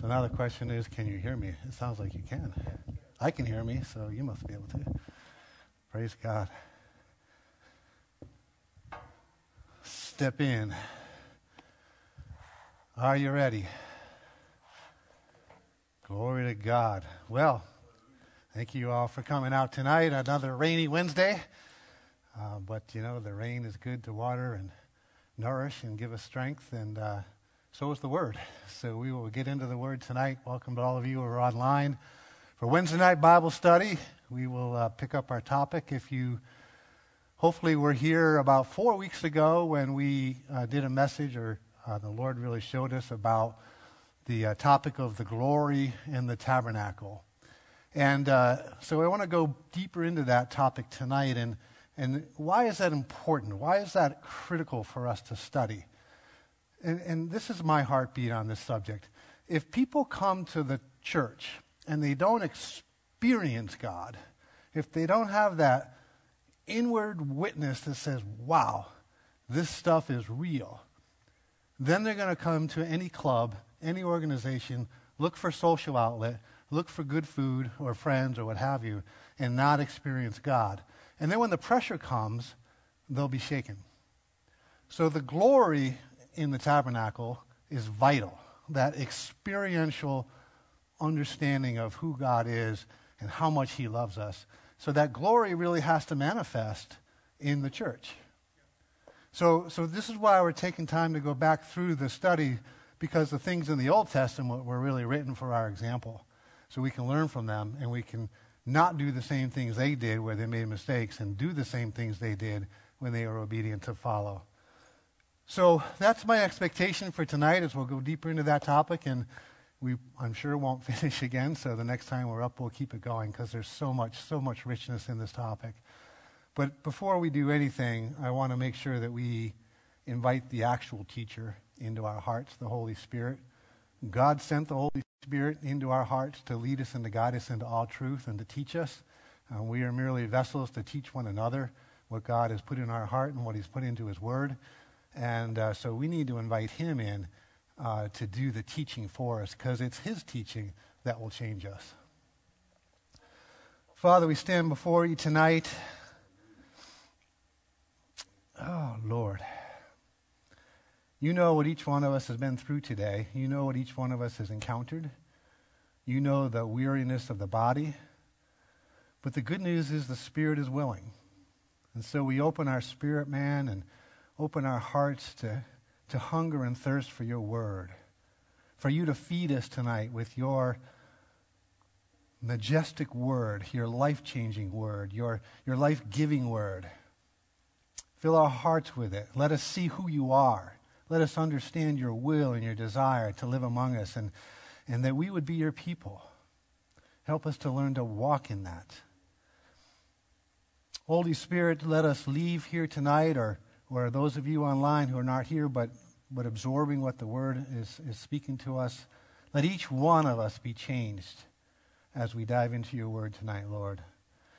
So now the question is, can you hear me? It sounds like you can. I can hear me, so you must be able to. Praise God. Step in. Are you ready? Glory to God. Well, thank you all for coming out tonight. Another rainy Wednesday. Uh, but, you know, the rain is good to water and nourish and give us strength. And, uh, so is the Word. So we will get into the Word tonight. Welcome to all of you who are online for Wednesday night Bible study. We will uh, pick up our topic. If you hopefully were here about four weeks ago when we uh, did a message, or uh, the Lord really showed us about the uh, topic of the glory in the tabernacle. And uh, so I want to go deeper into that topic tonight. And, and why is that important? Why is that critical for us to study? And, and this is my heartbeat on this subject. If people come to the church and they don't experience God, if they don't have that inward witness that says, wow, this stuff is real, then they're going to come to any club, any organization, look for social outlet, look for good food or friends or what have you, and not experience God. And then when the pressure comes, they'll be shaken. So the glory in the tabernacle is vital. That experiential understanding of who God is and how much He loves us. So that glory really has to manifest in the church. So, so this is why we're taking time to go back through the study because the things in the Old Testament were really written for our example. So we can learn from them and we can not do the same things they did where they made mistakes and do the same things they did when they were obedient to follow. So that's my expectation for tonight as we'll go deeper into that topic and we I'm sure won't finish again, so the next time we're up we'll keep it going because there's so much so much richness in this topic. But before we do anything, I want to make sure that we invite the actual teacher into our hearts, the Holy Spirit. God sent the Holy Spirit into our hearts to lead us and to guide us into all truth and to teach us. Uh, we are merely vessels to teach one another what God has put in our heart and what He's put into His Word. And uh, so we need to invite him in uh, to do the teaching for us because it's his teaching that will change us. Father, we stand before you tonight. Oh, Lord. You know what each one of us has been through today. You know what each one of us has encountered. You know the weariness of the body. But the good news is the spirit is willing. And so we open our spirit man and open our hearts to, to hunger and thirst for your word, for you to feed us tonight with your majestic word, your life changing word, your, your life giving word. Fill our hearts with it. Let us see who you are. Let us understand your will and your desire to live among us, and, and that we would be your people. Help us to learn to walk in that. Holy Spirit, let us leave here tonight or or those of you online who are not here but, but absorbing what the Word is, is speaking to us, let each one of us be changed as we dive into your Word tonight, Lord.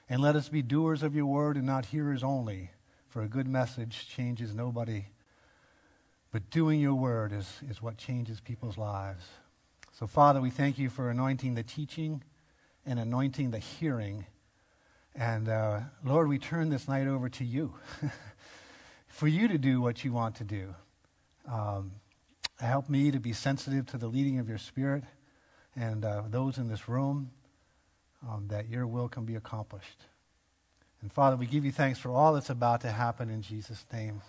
And let us be doers of your Word and not hearers only, for a good message changes nobody. But doing your Word is, is what changes people's lives. So, Father, we thank you for anointing the teaching and anointing the hearing. And uh, Lord, we turn this night over to you. for you to do what you want to do. Um, help me to be sensitive to the leading of your Spirit and uh, those in this room um, that your will can be accomplished. And Father, we give you thanks for all that's about to happen in Jesus' name.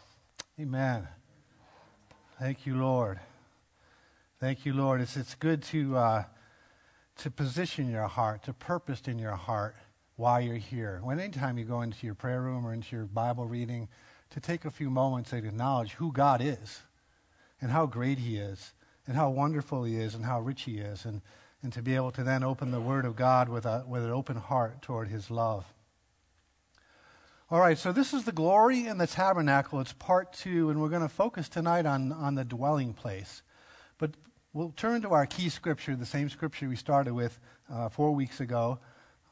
Amen. Thank you, Lord. Thank you, Lord. It's, it's good to, uh, to position your heart, to purpose in your heart while you're here. When anytime you go into your prayer room or into your Bible reading, to take a few moments and acknowledge who God is and how great He is and how wonderful He is and how rich He is, and, and to be able to then open the Word of God with, a, with an open heart toward His love. All right, so this is the glory in the tabernacle. It's part two, and we're going to focus tonight on, on the dwelling place. But we'll turn to our key scripture, the same scripture we started with uh, four weeks ago,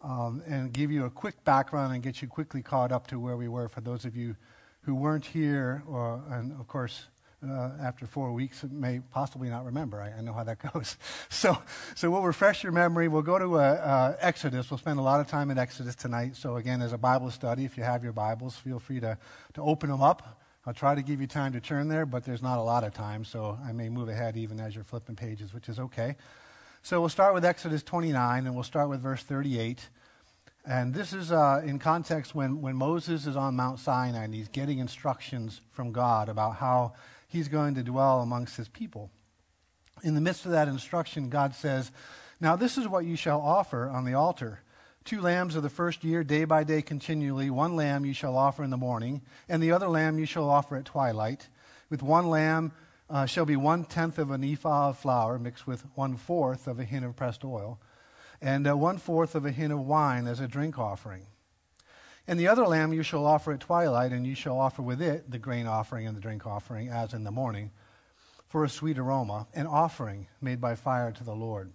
um, and give you a quick background and get you quickly caught up to where we were for those of you who weren't here, or, and of course, uh, after four weeks may possibly not remember. I, I, know how that goes. So, so we'll refresh your memory. We'll go to uh, uh, Exodus. We'll spend a lot of time in Exodus tonight. So again, as a Bible study, if you have your Bibles, feel free to, to open them up. I'll try to give you time to turn there, but there's not a lot of time, so I may move ahead even as you're flipping pages, which is okay. So we'll start with Exodus 29, and we'll start with verse 38. And this is uh, in context when, when Moses is on Mount Sinai and he's getting instructions from God about how he's going to dwell amongst his people. In the midst of that instruction, God says, Now this is what you shall offer on the altar two lambs of the first year, day by day continually. One lamb you shall offer in the morning, and the other lamb you shall offer at twilight. With one lamb uh, shall be one tenth of an ephah of flour mixed with one fourth of a hin of pressed oil, and uh, one fourth of a hin of wine as a drink offering. And the other lamb you shall offer at twilight, and you shall offer with it the grain offering and the drink offering, as in the morning, for a sweet aroma, an offering made by fire to the Lord.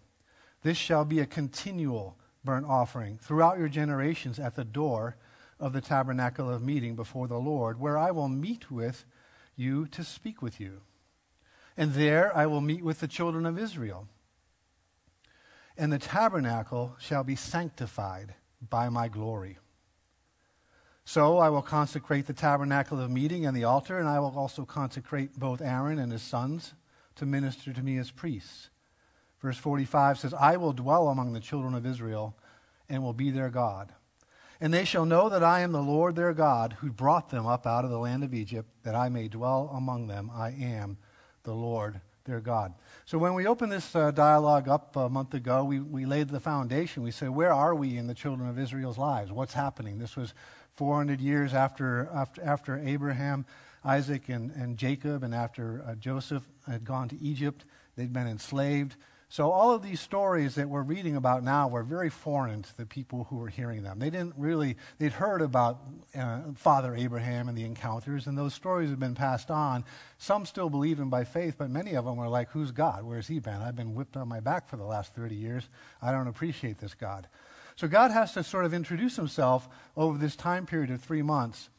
This shall be a continual burnt offering throughout your generations at the door of the tabernacle of meeting before the Lord, where I will meet with you to speak with you. And there I will meet with the children of Israel. And the tabernacle shall be sanctified by my glory. So I will consecrate the tabernacle of meeting and the altar, and I will also consecrate both Aaron and his sons to minister to me as priests. Verse 45 says, I will dwell among the children of Israel and will be their God. And they shall know that I am the Lord their God, who brought them up out of the land of Egypt, that I may dwell among them. I am the Lord their God. So when we opened this uh, dialogue up a month ago, we, we laid the foundation. We said, where are we in the children of Israel's lives? What's happening? This was 400 years after, after, after Abraham, Isaac, and, and Jacob, and after uh, Joseph had gone to Egypt. They'd been enslaved. So all of these stories that we're reading about now were very foreign to the people who were hearing them. They didn't really, they'd heard about uh, Father Abraham and the encounters, and those stories have been passed on. Some still believe him by faith, but many of them were like, who's God? Where's he been? I've been whipped on my back for the last 30 years. I don't appreciate this God. So God has to sort of introduce himself over this time period of three months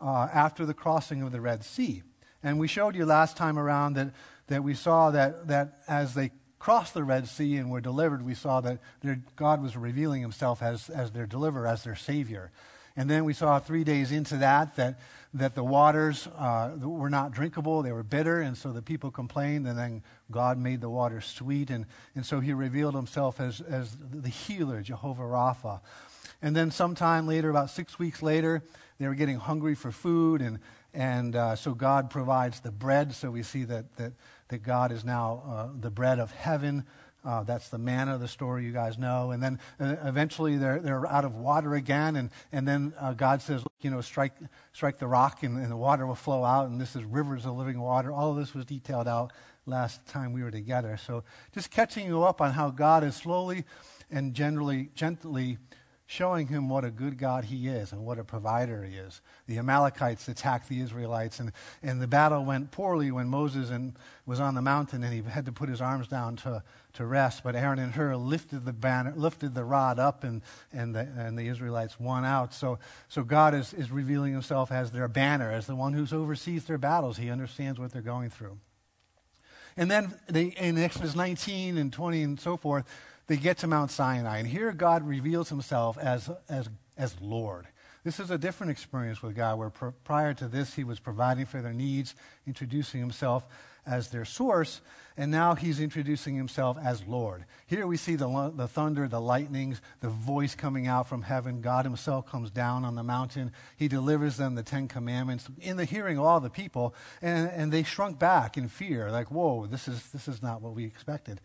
uh, after the crossing of the Red Sea. And we showed you last time around that, that we saw that, that as they crossed the Red Sea and were delivered, we saw that their, God was revealing himself as, as their deliverer, as their Savior. And then we saw three days into that that, that the waters uh, were not drinkable, they were bitter, and so the people complained, and then God made the water sweet, and, and so he revealed himself as, as the healer, Jehovah Rapha. And then sometime later, about six weeks later, they were getting hungry for food, and, and uh, so God provides the bread. So we see that, that, that God is now uh, the bread of heaven. Uh, that's the manna, of the story you guys know. And then uh, eventually they're, they're out of water again. And, and then uh, God says, you know, strike, strike the rock and, and the water will flow out. And this is rivers of living water. All of this was detailed out last time we were together. So just catching you up on how God is slowly and generally, gently showing him what a good God he is and what a provider he is. The Amalekites attacked the Israelites, and, and the battle went poorly when Moses was on the mountain and he had to put his arms down to, to rest. But Aaron and Hur lifted the banner, lifted the rod up, and, and, the, and the Israelites won out. So, so God is, is revealing himself as their banner, as the one who oversees their battles. He understands what they're going through. And then they, in Exodus 19 and 20 and so forth, they get to Mount Sinai, and here God reveals himself as, as, as Lord. This is a different experience with God, where pr- prior to this, he was providing for their needs, introducing himself as their source, and now he's introducing himself as Lord. Here we see the, the thunder, the lightnings, the voice coming out from heaven. God himself comes down on the mountain. He delivers them the Ten Commandments in the hearing of all the people, and, and they shrunk back in fear, like, whoa, this is, this is not what we expected.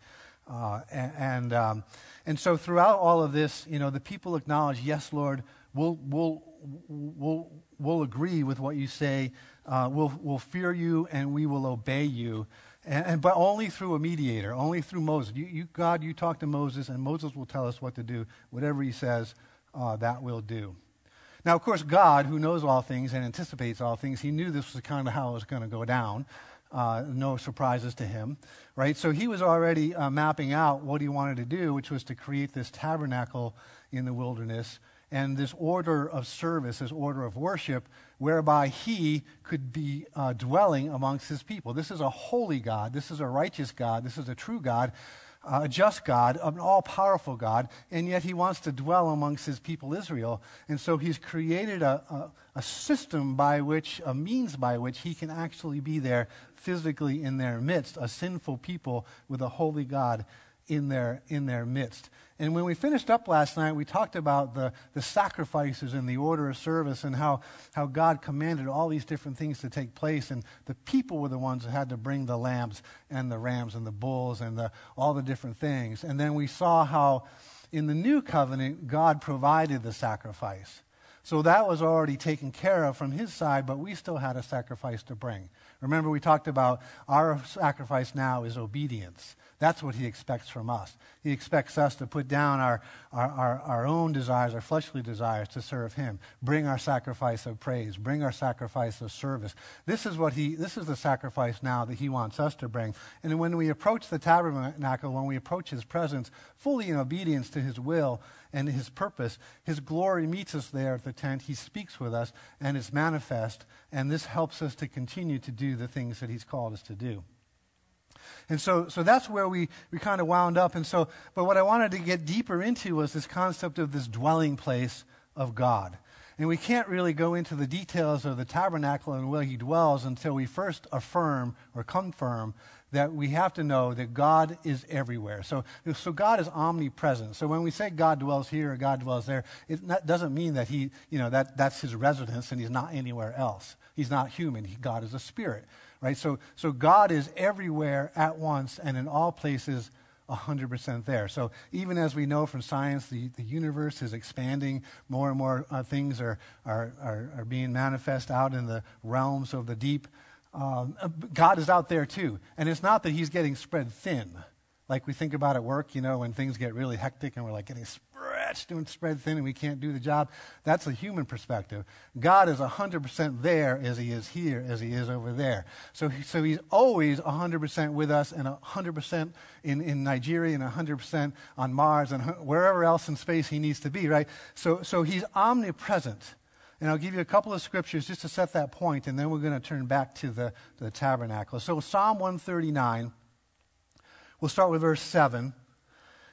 Uh, and, um, and so throughout all of this, you know, the people acknowledge, yes, Lord, we'll, we'll, we'll, we'll agree with what you say. Uh, we'll, we'll fear you and we will obey you. And, and, but only through a mediator, only through Moses. You, you, God, you talk to Moses, and Moses will tell us what to do. Whatever he says, uh, that will do. Now, of course, God, who knows all things and anticipates all things, he knew this was kind of how it was going to go down. Uh, no surprises to him, right? So he was already uh, mapping out what he wanted to do, which was to create this tabernacle in the wilderness and this order of service, this order of worship, whereby he could be uh, dwelling amongst his people. This is a holy God. This is a righteous God. This is a true God, a just God, an all powerful God, and yet he wants to dwell amongst his people Israel. And so he's created a, a, a system by which, a means by which he can actually be there physically in their midst, a sinful people with a holy God in their, in their midst. And when we finished up last night, we talked about the, the sacrifices and the order of service and how, how God commanded all these different things to take place. And the people were the ones that had to bring the lambs and the rams and the bulls and the, all the different things. And then we saw how in the new covenant, God provided the sacrifice. So that was already taken care of from his side, but we still had a sacrifice to bring. Remember, we talked about our sacrifice now is obedience. That's what he expects from us. He expects us to put down our, our, our, our, own desires, our fleshly desires, to serve him. Bring our sacrifice of praise. Bring our sacrifice of service. This is what he, this is the sacrifice now that he wants us to bring. And when we approach the tabernacle, when we approach his presence, fully in obedience to his will and his purpose, his glory meets us there at the tent. He speaks with us and is manifest. And this helps us to continue to do the things that he's called us to do. And so, so that's where we, we kind of wound up. And so, but what I wanted to get deeper into was this concept of this dwelling place of God. And we can't really go into the details of the tabernacle and where he dwells until we first affirm or confirm that we have to know that God is everywhere. So, so God is omnipresent. So when we say God dwells here or God dwells there, it not, doesn't mean that he, you know, that, that's his residence and he's not anywhere else. He's not human. He, God is a spirit right? So, so God is everywhere at once and in all places 100% there. So even as we know from science, the, the universe is expanding, more and more uh, things are, are, are, are, being manifest out in the realms of the deep. Um, God is out there too. And it's not that he's getting spread thin. Like we think about at work, you know, when things get really hectic and we're like getting stretched and spread thin and we can't do the job. That's a human perspective. God is 100% there as he is here, as he is over there. So, so he's always 100% with us and 100% in, in Nigeria and 100% on Mars and wherever else in space he needs to be, right? So, so he's omnipresent. And I'll give you a couple of scriptures just to set that point, and then we're going to turn back to the, the tabernacle. So, Psalm 139, we'll start with verse 7.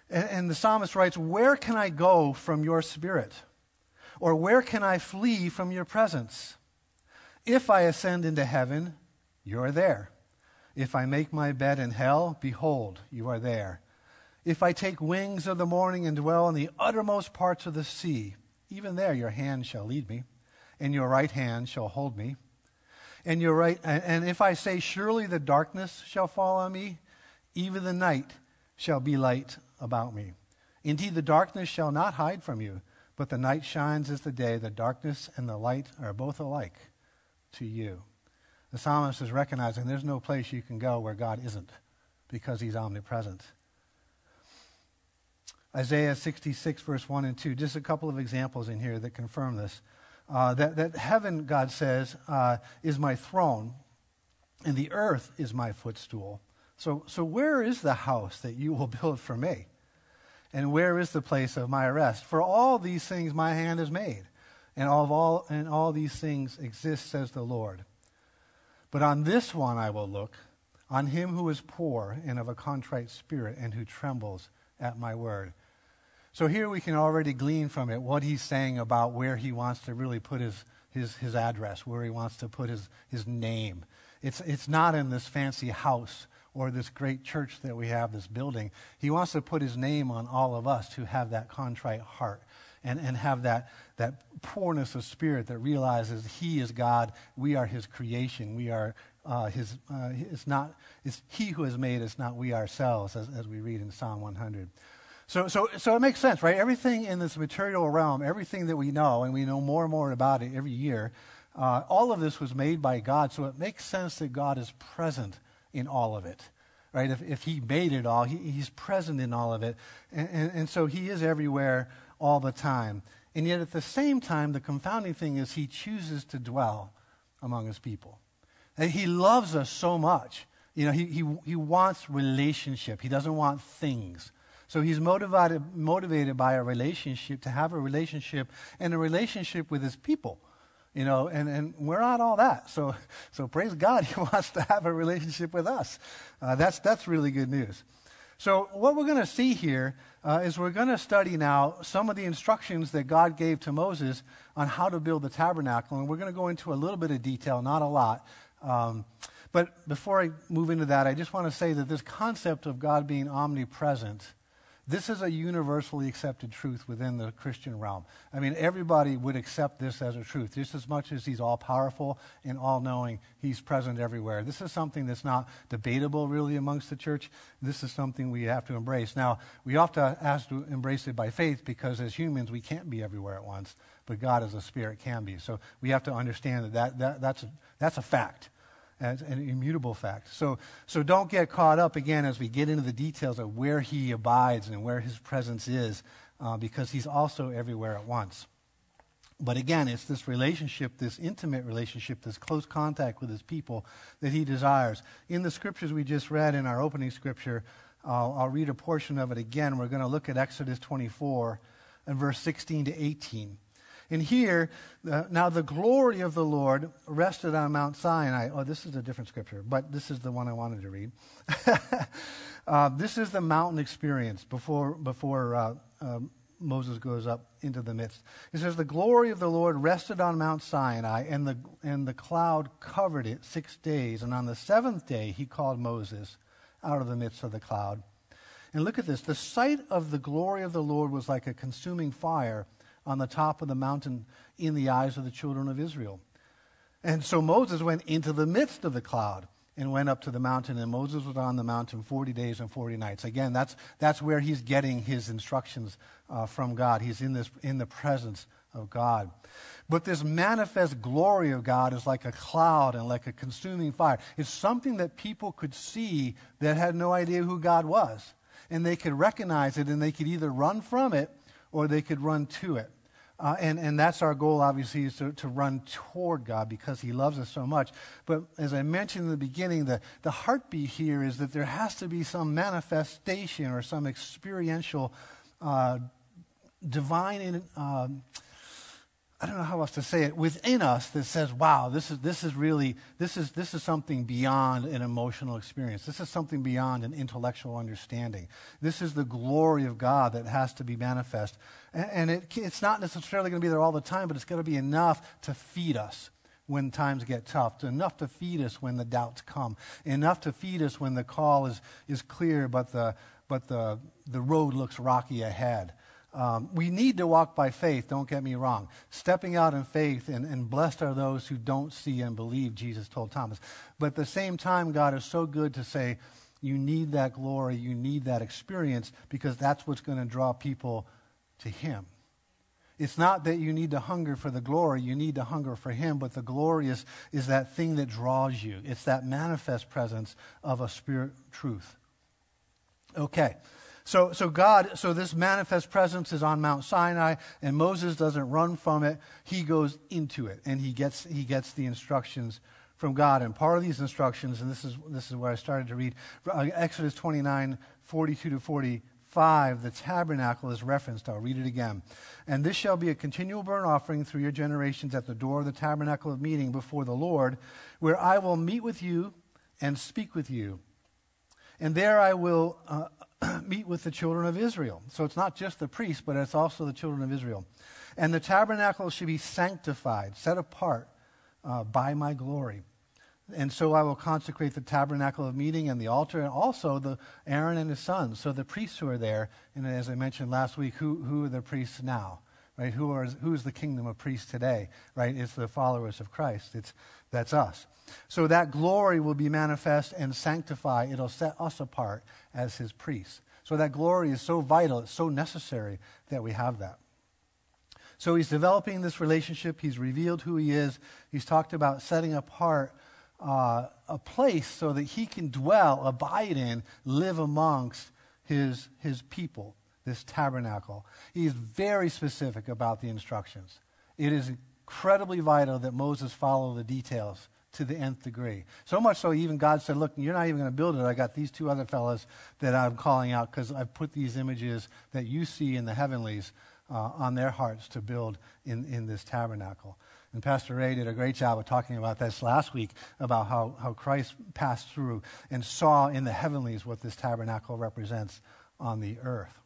And, and the psalmist writes, Where can I go from your spirit? Or where can I flee from your presence? If I ascend into heaven, you are there. If I make my bed in hell, behold, you are there. If I take wings of the morning and dwell in the uttermost parts of the sea, even there your hand shall lead me, and your right hand shall hold me. And your right and if I say surely the darkness shall fall on me, even the night shall be light about me. Indeed, the darkness shall not hide from you, but the night shines as the day. The darkness and the light are both alike to you. The psalmist is recognizing there's no place you can go where God isn't because he's omnipresent. Isaiah 66, verse 1 and 2, just a couple of examples in here that confirm this. Uh, that, that heaven, God says, uh, is my throne, and the earth is my footstool. So, so where is the house that you will build for me? And where is the place of my rest? For all these things my hand has made, and all, all, and all these things exist, says the Lord. But on this one I will look, on him who is poor and of a contrite spirit, and who trembles at my word. So here we can already glean from it what he's saying about where he wants to really put his, his, his address, where he wants to put his, his name. It's, it's not in this fancy house or this great church that we have, this building. He wants to put his name on all of us who have that contrite heart and, and have that, that poorness of spirit that realizes he is God, we are his creation, we are uh, his, uh, it's not, it's he who has made us, not we ourselves, as, as we read in Psalm 100. So, so, so it makes sense, right? Everything in this material realm, everything that we know, and we know more and more about it every year, uh, all of this was made by God, so it makes sense that God is present in all of it. Right? If, if he made it all, he, he's present in all of it. And, and, and so he is everywhere all the time. And yet at the same time, the confounding thing is he chooses to dwell among his people. And he loves us so much. You know, he, he, he wants relationship. He doesn't want things. So he's motivated, motivated by a relationship, to have a relationship and a relationship with his people. You know, and, and we're not all that. So, so praise God, he wants to have a relationship with us. Uh, that's, that's really good news. So, what we're going to see here uh, is we're going to study now some of the instructions that God gave to Moses on how to build the tabernacle. And we're going to go into a little bit of detail, not a lot. Um, but before I move into that, I just want to say that this concept of God being omnipresent this is a universally accepted truth within the Christian realm. I mean, everybody would accept this as a truth. Just as much as he's all powerful and all knowing, he's present everywhere. This is something that's not debatable really amongst the church. This is something we have to embrace. Now, we have to embrace it by faith because as humans, we can't be everywhere at once, but God as a spirit can be. So we have to understand that, that, that that's, that's a fact as an immutable fact. So, so don't get caught up again as we get into the details of where he abides and where his presence is, uh, because he's also everywhere at once. But again, it's this relationship, this intimate relationship, this close contact with his people that he desires. In the scriptures we just read in our opening scripture, I'll read a portion of it again. We're going to look at Exodus 24 and verse 16 to 18. And here, uh, now the glory of the Lord rested on Mount Sinai. Oh, this is a different scripture, but this is the one I wanted to read. uh, this is the mountain experience before, before uh, um, Moses goes up into the midst. It says, The glory of the Lord rested on Mount Sinai, and the, and the cloud covered it six days. And on the seventh day, he called Moses out of the midst of the cloud. And look at this the sight of the glory of the Lord was like a consuming fire on the top of the mountain in the eyes of the children of Israel. And so Moses went into the midst of the cloud and went up to the mountain, and Moses was on the mountain 40 days and 40 nights. Again, that's, that's where he's getting his instructions uh, from God. He's in, this, in the presence of God. But this manifest glory of God is like a cloud and like a consuming fire. It's something that people could see that had no idea who God was. And they could recognize it, and they could either run from it or they could run to it. Uh, and, and that's our goal, obviously, is to, to run toward God because He loves us so much. But as I mentioned in the beginning, the, the heartbeat here is that there has to be some manifestation or some experiential uh, divine uh, I don't know how else to say it, within us that says, wow, this is, this is really, this is, this is something beyond an emotional experience. This is something beyond an intellectual understanding. This is the glory of God that has to be manifest. And, and it, it's not necessarily going to be there all the time, but it's going to be enough to feed us when times get tough, enough to feed us when the doubts come, enough to feed us when the call is, is clear, but, the, but the, the road looks rocky ahead. Um, we need to walk by faith, don't get me wrong. Stepping out in faith, and, and blessed are those who don't see and believe, Jesus told Thomas. But at the same time, God is so good to say, you need that glory, you need that experience, because that's what's going to draw people to Him. It's not that you need to hunger for the glory, you need to hunger for Him, but the glory is, is that thing that draws you. It's that manifest presence of a spirit truth. Okay. So, so God, so this manifest presence is on Mount Sinai, and Moses doesn't run from it. He goes into it, and he gets, he gets the instructions from God. And part of these instructions, and this is, this is where I started to read, uh, Exodus 29, 42 to 45, the tabernacle is referenced. I'll read it again. And this shall be a continual burnt offering through your generations at the door of the tabernacle of meeting before the Lord, where I will meet with you and speak with you. And there I will uh, meet with the children of Israel. So it's not just the priests, but it's also the children of Israel. And the tabernacle should be sanctified, set apart uh, by my glory. And so I will consecrate the tabernacle of meeting and the altar, and also the Aaron and his sons. So the priests who are there, and as I mentioned last week, who, who are the priests now? Right? Who are who is the kingdom of priests today? Right? It's the followers of Christ. It's that's us. So that glory will be manifest and sanctify. It'll set us apart as his priests. So that glory is so vital, it's so necessary that we have that. So he's developing this relationship. He's revealed who he is. He's talked about setting apart uh, a place so that he can dwell, abide in, live amongst his, his people, this tabernacle. He's very specific about the instructions. It is incredibly vital that Moses follow the details to the nth degree. So much so, even God said, Look, you're not even going to build it. I got these two other fellows that I'm calling out because I've put these images that you see in the heavenlies uh, on their hearts to build in, in this tabernacle. And Pastor Ray did a great job of talking about this last week about how, how Christ passed through and saw in the heavenlies what this tabernacle represents on the earth.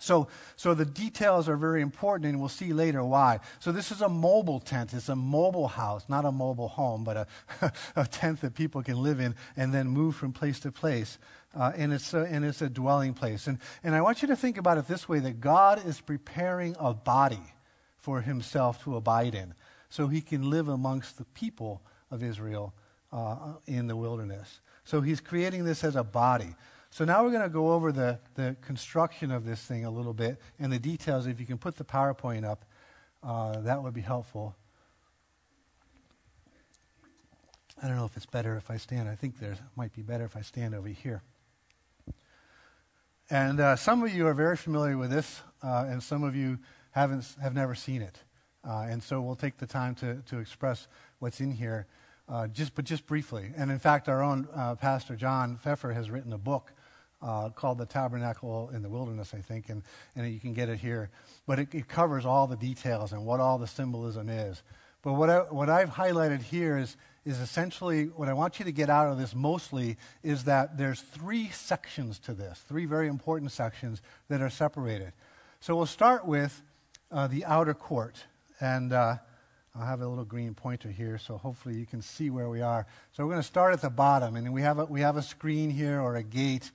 So, so the details are very important, and we'll see later why. So this is a mobile tent. It's a mobile house, not a mobile home, but a, a tent that people can live in and then move from place to place. Uh, and, it's a, and it's a dwelling place. And, and I want you to think about it this way that God is preparing a body for himself to abide in so he can live amongst the people of Israel uh, in the wilderness. So he's creating this as a body. So now we're going to go over the, the construction of this thing a little bit and the details. If you can put the PowerPoint up, uh, that would be helpful. I don't know if it's better if I stand. I think there might be better if I stand over here. And uh, some of you are very familiar with this, uh, and some of you haven't have never seen it. Uh, and so we'll take the time to, to express what's in here, uh, just but just briefly. And in fact, our own uh, pastor John Pfeffer has written a book uh, called The Tabernacle in the Wilderness, I think, and, and you can get it here. But it, it covers all the details and what all the symbolism is. But what, I, what I've highlighted here is, is essentially what I want you to get out of this mostly is that there's three sections to this, three very important sections that are separated. So we'll start with uh, the outer court. And uh, I'll have a little green pointer here, so hopefully you can see where we are. So we're going to start at the bottom, and we have a, we have a screen here or a gate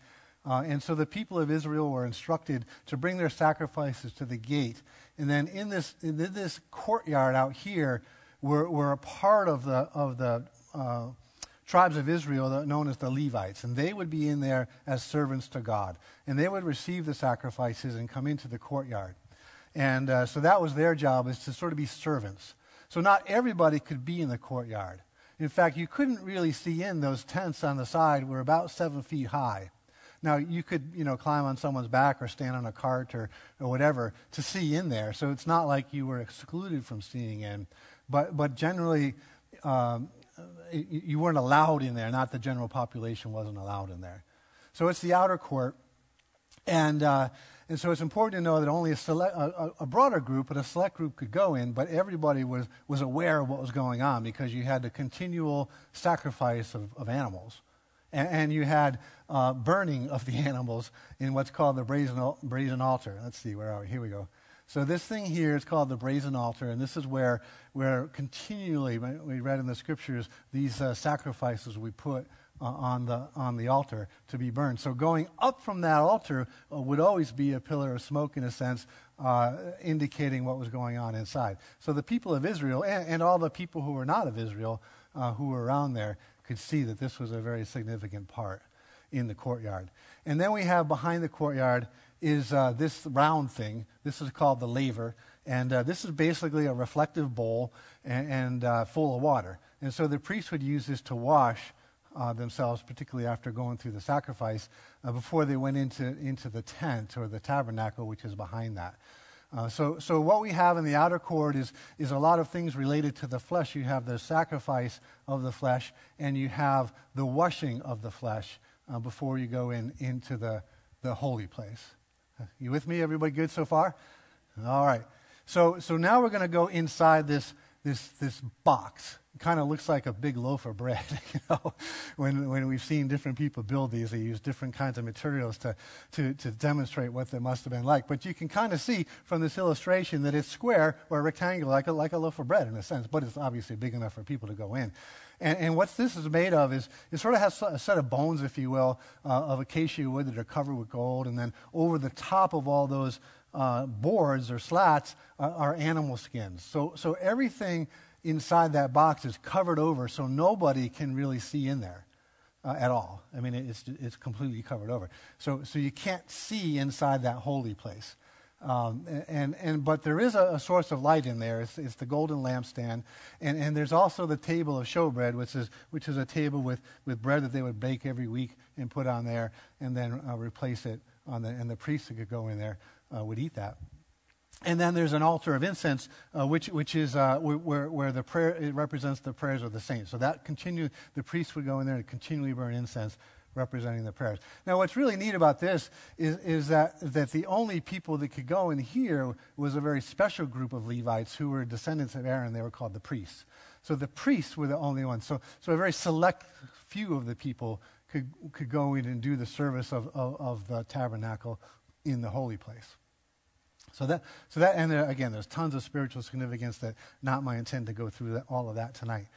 uh, and so the people of Israel were instructed to bring their sacrifices to the gate. And then in this, in this courtyard out here, were, were a part of the, of the uh, tribes of Israel known as the Levites. And they would be in there as servants to God. And they would receive the sacrifices and come into the courtyard. And uh, so that was their job, is to sort of be servants. So not everybody could be in the courtyard. In fact, you couldn't really see in those tents on the side were about seven feet high. Now, you could, you know, climb on someone's back or stand on a cart or, or whatever to see in there. So it's not like you were excluded from seeing in. But, but generally, um, you weren't allowed in there. Not the general population wasn't allowed in there. So it's the outer court. And, uh, and so it's important to know that only a, select, a, a, broader group, but a select group could go in, but everybody was, was aware of what was going on because you had the continual sacrifice of, of animals. And, and you had uh, burning of the animals in what's called the brazen, brazen altar. Let's see, where are we? Here we go. So this thing here is called the brazen altar, and this is where, where continually, we read in the scriptures, these uh, sacrifices we put uh, on, the, on the altar to be burned. So going up from that altar uh, would always be a pillar of smoke, in a sense, uh, indicating what was going on inside. So the people of Israel, and, and all the people who were not of Israel, uh, who were around there, could see that this was a very significant part in the courtyard. And then we have behind the courtyard is uh, this round thing. This is called the laver. And uh, this is basically a reflective bowl and, and uh, full of water. And so the priests would use this to wash uh, themselves, particularly after going through the sacrifice, uh, before they went into, into the tent or the tabernacle, which is behind that. Uh, so, so what we have in the outer court is, is a lot of things related to the flesh. You have the sacrifice of the flesh, and you have the washing of the flesh uh, before you go in into the, the holy place. You with me? Everybody good so far? All right. So, so now we're going to go inside this, this, this box. It kind of looks like a big loaf of bread. You know, when, when we've seen different people build these, they use different kinds of materials to, to, to demonstrate what they must have been like. But you can kind of see from this illustration that it's square or rectangular, like a, like a loaf of bread in a sense, but it's obviously big enough for people to go in. And, and what this is made of is it sort of has a set of bones, if you will, uh, of acacia wood that are covered with gold. And then over the top of all those uh, boards or slats uh, are animal skins. So, so everything inside that box is covered over so nobody can really see in there. Uh, at all. I mean, it's, it's completely covered over. So, so you can't see inside that holy place. Um, and, and, but there is a, a, source of light in there. It's, it's the golden lampstand. And, and there's also the table of showbread, which is, which is a table with, with bread that they would bake every week and put on there and then uh, replace it on the, and the priests could go in there uh, would eat that. and then there's an altar of incense, uh, which, which is uh, where, where the prayer it represents the prayers of the saints. So that continue, the priest would go in there and continually burn incense representing the prayers. Now, what's really neat about this is, is that, that the only people that could go in here was a very special group of Levites who were descendants of Aaron. They were called the priests. So the priests were the only ones. So, so a very select few of the people could, could go in and do the service of, of, of the tabernacle in the holy place. So that, so that, and there, again, there's tons of spiritual significance that not my intent to go through that, all of that tonight.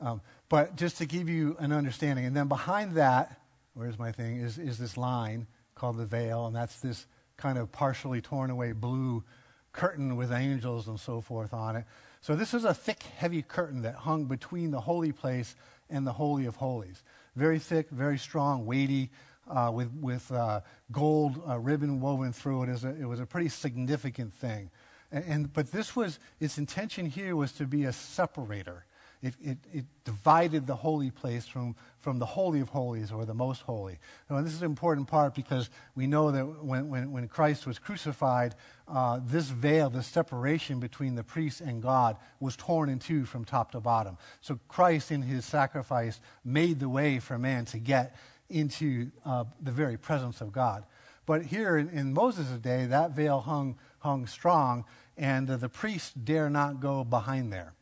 Um, but just to give you an understanding, and then behind that, where's my thing, is, is this line called the veil, and that's this kind of partially torn away blue curtain with angels and so forth on it. So this is a thick, heavy curtain that hung between the holy place and the Holy of Holies. Very thick, very strong, weighty, uh, with, with uh, gold uh, ribbon woven through it. It was, a, it was a pretty significant thing. And, and, but this was, its intention here was to be a separator. It, it, it, divided the holy place from, from the Holy of Holies or the Most Holy. Now, this is an important part because we know that when, when, when Christ was crucified, uh, this veil, this separation between the priest and God, was torn in two from top to bottom. So Christ, in his sacrifice, made the way for man to get into uh, the very presence of God. But here in, in Moses' day, that veil hung, hung strong, and uh, the priests dare not go behind there,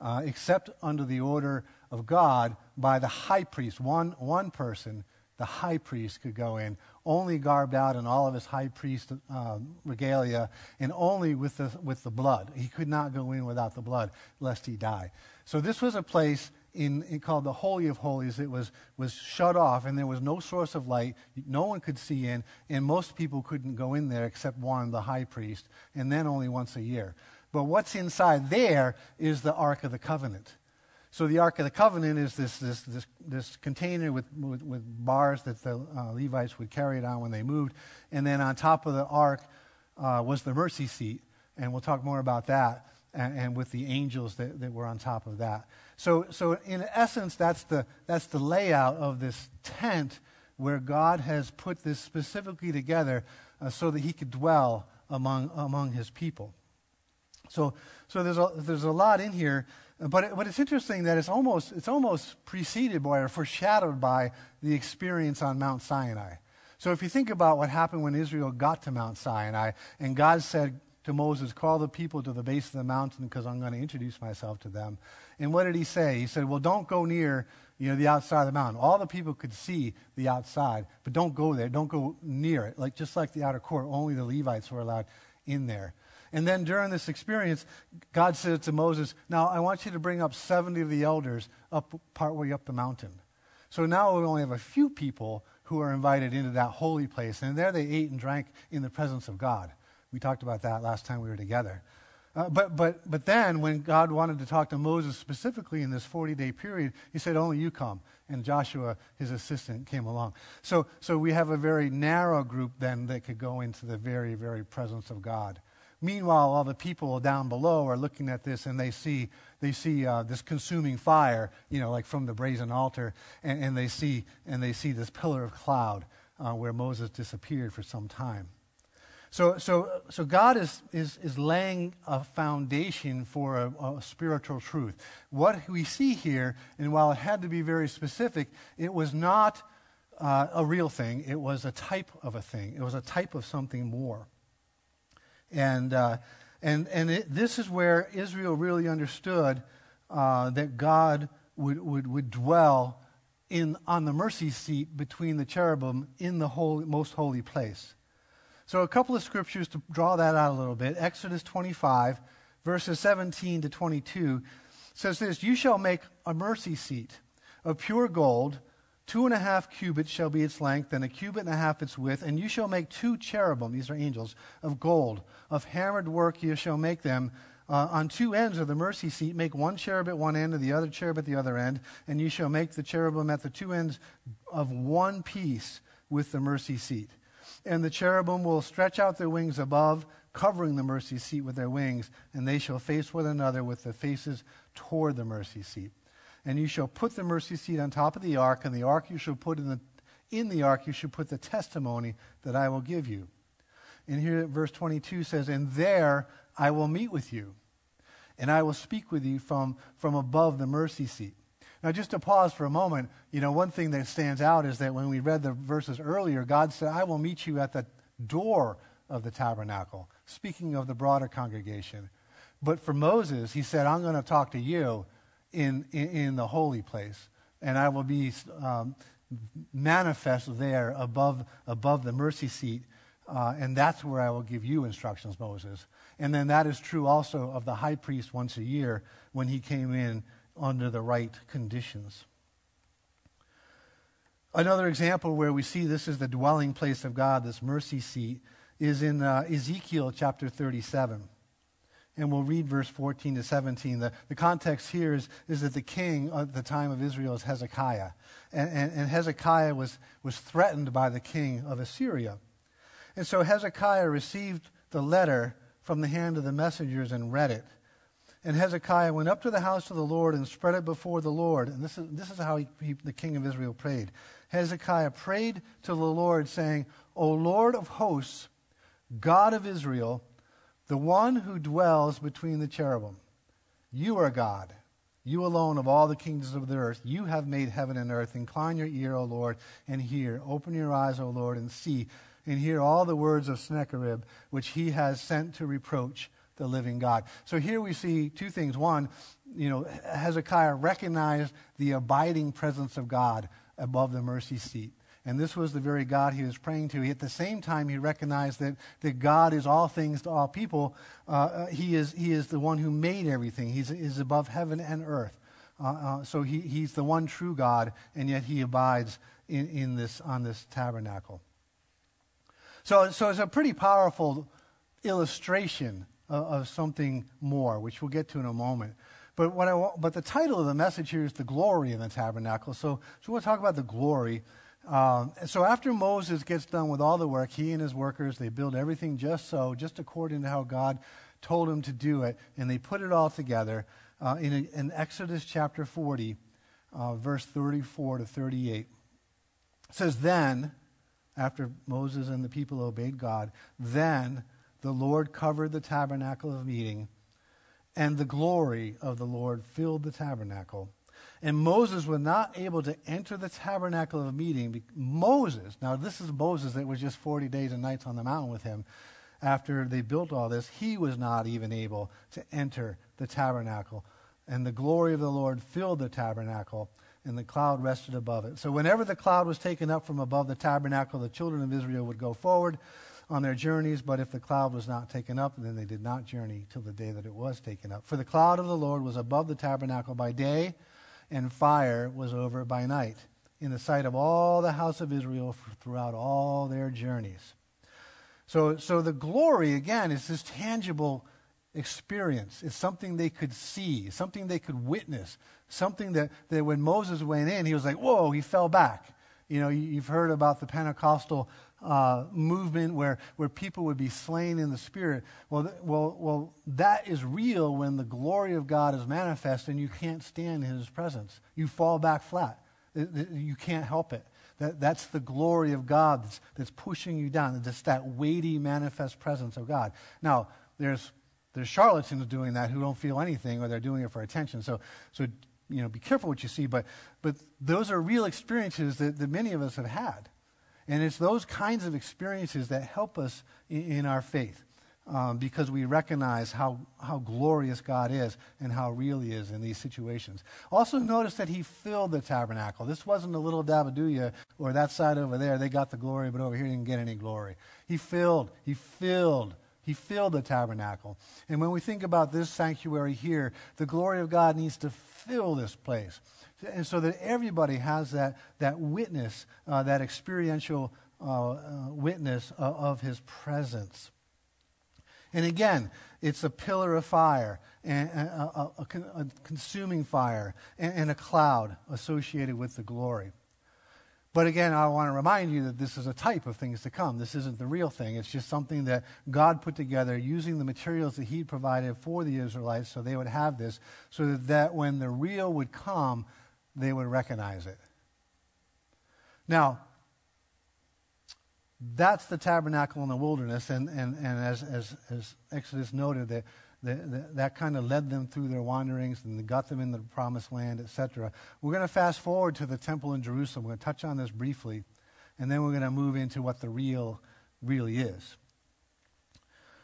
uh, except under the order of God by the high priest. One, one person, the high priest, could go in, only garbed out in all of his high priest uh, regalia, and only with the, with the blood. He could not go in without the blood, lest he die. So this was a place in, in, called the Holy of Holies. It was, was shut off, and there was no source of light. No one could see in, and most people couldn't go in there except one, the high priest, and then only once a year. But what's inside there is the Ark of the Covenant. So the Ark of the Covenant is this, this, this, this container with, with, with, bars that the uh, Levites would carry it on when they moved. And then on top of the Ark uh, was the mercy seat, and we'll talk more about that, and, and with the angels that, that were on top of that. So, so in essence, that's the, that's the layout of this tent where God has put this specifically together uh, so that he could dwell among, among his people. So, so there's, a, there's a lot in here, but, it, but it's interesting that it's almost, it's almost preceded by or foreshadowed by the experience on Mount Sinai. So if you think about what happened when Israel got to Mount Sinai, and God said, to Moses, Call the people to the base of the mountain because I'm going to introduce myself to them. And what did he say? He said, Well, don't go near you know, the outside of the mountain. All the people could see the outside, but don't go there. Don't go near it. Like just like the outer court, only the Levites were allowed in there. And then during this experience, God said to Moses, Now I want you to bring up 70 of the elders up partway up the mountain. So now we only have a few people who are invited into that holy place. And there they ate and drank in the presence of God. We talked about that last time we were together. Uh, but, but, but then, when God wanted to talk to Moses specifically in this 40 day period, he said, Only you come. And Joshua, his assistant, came along. So, so we have a very narrow group then that could go into the very, very presence of God. Meanwhile, all the people down below are looking at this and they see, they see uh, this consuming fire, you know, like from the brazen altar, and, and, they, see, and they see this pillar of cloud uh, where Moses disappeared for some time. So, so, so God is, is, is laying a foundation for a, a, spiritual truth. What we see here, and while it had to be very specific, it was not uh, a real thing. It was a type of a thing. It was a type of something more. And, uh, and, and it, this is where Israel really understood uh, that God would, would, would dwell in, on the mercy seat between the cherubim in the holy, most holy place. So, a couple of scriptures to draw that out a little bit. Exodus 25, verses 17 to 22 says this You shall make a mercy seat of pure gold. Two and a half cubits shall be its length, and a cubit and a half its width. And you shall make two cherubim, these are angels, of gold. Of hammered work you shall make them. Uh, on two ends of the mercy seat, make one cherub at one end and the other cherub at the other end. And you shall make the cherubim at the two ends of one piece with the mercy seat. And the cherubim will stretch out their wings above, covering the mercy seat with their wings, and they shall face one another with their faces toward the mercy seat. And you shall put the mercy seat on top of the ark, and the ark you shall put in the in the ark you shall put the testimony that I will give you. And here verse 22 says, And there I will meet with you, and I will speak with you from, from above the mercy seat. Now, just to pause for a moment, you know, one thing that stands out is that when we read the verses earlier, God said, I will meet you at the door of the tabernacle, speaking of the broader congregation. But for Moses, he said, I'm going to talk to you in, in, in the holy place, and I will be um, manifest there above, above the mercy seat, uh, and that's where I will give you instructions, Moses. And then that is true also of the high priest once a year when he came in under the right conditions. Another example where we see this is the dwelling place of God, this mercy seat, is in uh, Ezekiel chapter 37. And we'll read verse 14 to 17. The, the context here is, is that the king at the time of Israel is Hezekiah. And, and, and Hezekiah was, was threatened by the king of Assyria. And so Hezekiah received the letter from the hand of the messengers and read it. And Hezekiah went up to the house of the Lord and spread it before the Lord. And this is, this is how he, he, the king of Israel prayed. Hezekiah prayed to the Lord, saying, O Lord of hosts, God of Israel, the one who dwells between the cherubim. You are God. You alone of all the kingdoms of the earth. You have made heaven and earth. Incline your ear, O Lord, and hear. Open your eyes, O Lord, and see, and hear all the words of Sennacherib, which he has sent to reproach the living God. So here we see two things. One, you know, Hezekiah recognized the abiding presence of God above the mercy seat. And this was the very God he was praying to. At the same time, he recognized that, that God is all things to all people. Uh, uh, he, is, he is the one who made everything, He's is above heaven and earth. Uh, uh, so he, he's the one true God, and yet he abides in, in this, on this tabernacle. So, so it's a pretty powerful illustration of something more, which we'll get to in a moment. But, what I, but the title of the message here is The Glory in the Tabernacle. So, so we'll talk about the glory. Um, so after Moses gets done with all the work, he and his workers, they build everything just so, just according to how God told him to do it, and they put it all together uh, in, in, Exodus chapter 40, uh, verse 34 to 38. It says, Then, after Moses and the people obeyed God, then the Lord covered the tabernacle of meeting, and the glory of the Lord filled the tabernacle. And Moses was not able to enter the tabernacle of meeting. Moses, now this is Moses that was just 40 days and nights on the mountain with him after they built all this. He was not even able to enter the tabernacle. And the glory of the Lord filled the tabernacle, and the cloud rested above it. So whenever the cloud was taken up from above the tabernacle, the children of Israel would go forward on their journeys, but if the cloud was not taken up, then they did not journey till the day that it was taken up. For the cloud of the Lord was above the tabernacle by day, and fire was over by night in the sight of all the house of Israel throughout all their journeys. So, so the glory, again, is this tangible experience. It's something they could see, something they could witness, something that, that when Moses went in, he was like, whoa, he fell back. You know, you've heard about the Pentecostal uh, movement where, where people would be slain in the spirit. Well, th- well, well, that is real when the glory of God is manifest and you can't stand in his presence. You fall back flat. You can't help it. That, that's the glory of God that's, that's pushing you down. It's that weighty, manifest presence of God. Now, there's, there's charlatans doing that who don't feel anything or they're doing it for attention. So, so you know, be careful what you see. But, but those are real experiences that, that many of us have had. And it's those kinds of experiences that help us in, in our faith um, because we recognize how, how glorious God is and how real He is in these situations. Also, notice that He filled the tabernacle. This wasn't a little Dabaduya or that side over there, they got the glory, but over here didn't get any glory. He filled, He filled. He filled the tabernacle. And when we think about this sanctuary here, the glory of God needs to fill this place and so that everybody has that, that witness, uh, that experiential uh, uh, witness of, of his presence. And again, it's a pillar of fire, and a, a, a consuming fire, and, and a cloud associated with the glory. But again, I want to remind you that this is a type of things to come. This isn't the real thing. It's just something that God put together using the materials that He provided for the Israelites so they would have this, so that when the real would come, they would recognize it. Now, that's the tabernacle in the wilderness. And, and, and as, as, as Exodus noted, that, that, that kind of led them through their wanderings and got them in the promised land, etc. We're going to fast forward to the temple in Jerusalem. We're going to touch on this briefly, and then we're going to move into what the real really is.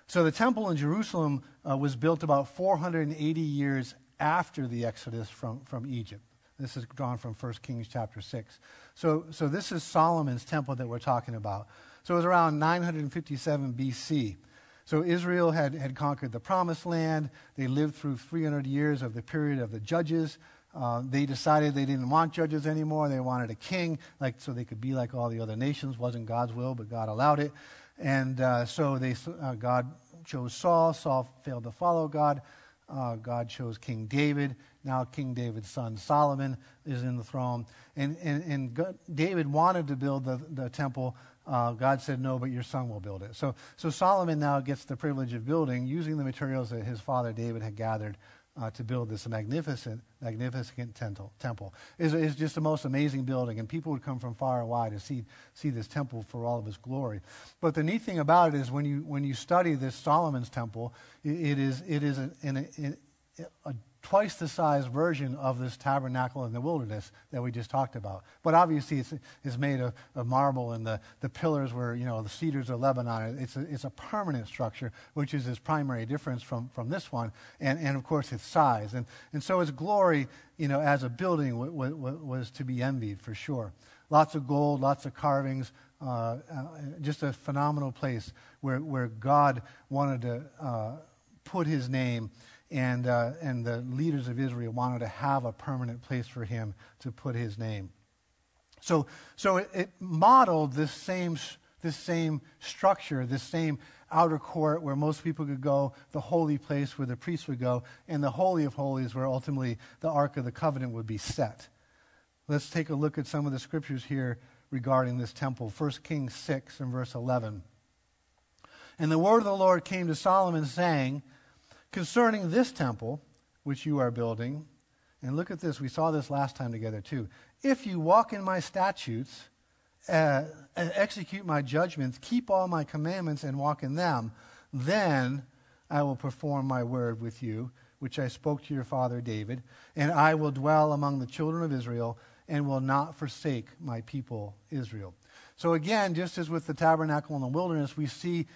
So the temple in Jerusalem uh, was built about 480 years after the Exodus from, from Egypt. This is drawn from 1 Kings chapter 6. So, so this is Solomon's temple that we're talking about. So it was around 957 BC. So Israel had, had conquered the promised land. They lived through 300 years of the period of the judges. Uh, they decided they didn't want judges anymore. They wanted a king, like so they could be like all the other nations. wasn't God's will, but God allowed it. And uh, so they, uh, God chose Saul. Saul failed to follow God. Uh, God chose King David. Now King David's son Solomon is in the throne. And, and, and God, David wanted to build the, the temple. Uh, God said, no, but your son will build it. So, so Solomon now gets the privilege of building using the materials that his father David had gathered uh, to build this magnificent, magnificent temple. It's, it's just the most amazing building, and people would come from far and wide to see, see this temple for all of its glory. But the neat thing about it is when you, when you study this Solomon's temple, it, it is, it is a, a, a twice the size version of this tabernacle in the wilderness that we just talked about. But obviously, it's, it's made of, of marble, and the, the pillars were, you know, the cedars of Lebanon. It's a, it's a permanent structure, which is its primary difference from, from this one, and, and of course, its size. And, and so its glory, you know, as a building w- w- was to be envied for sure. Lots of gold, lots of carvings, uh, uh, just a phenomenal place where, where God wanted to uh, put his name and, uh, and the leaders of Israel wanted to have a permanent place for him to put his name. So, so it, it modeled this same, this same structure, this same outer court where most people could go, the holy place where the priests would go, and the Holy of Holies where ultimately the Ark of the Covenant would be set. Let's take a look at some of the scriptures here regarding this temple. 1 Kings 6 and verse 11. And the word of the Lord came to Solomon, saying, Concerning this temple, which you are building, and look at this, we saw this last time together too. If you walk in my statutes, uh, execute my judgments, keep all my commandments, and walk in them, then I will perform my word with you, which I spoke to your father David, and I will dwell among the children of Israel and will not forsake my people Israel. So, again, just as with the tabernacle in the wilderness, we see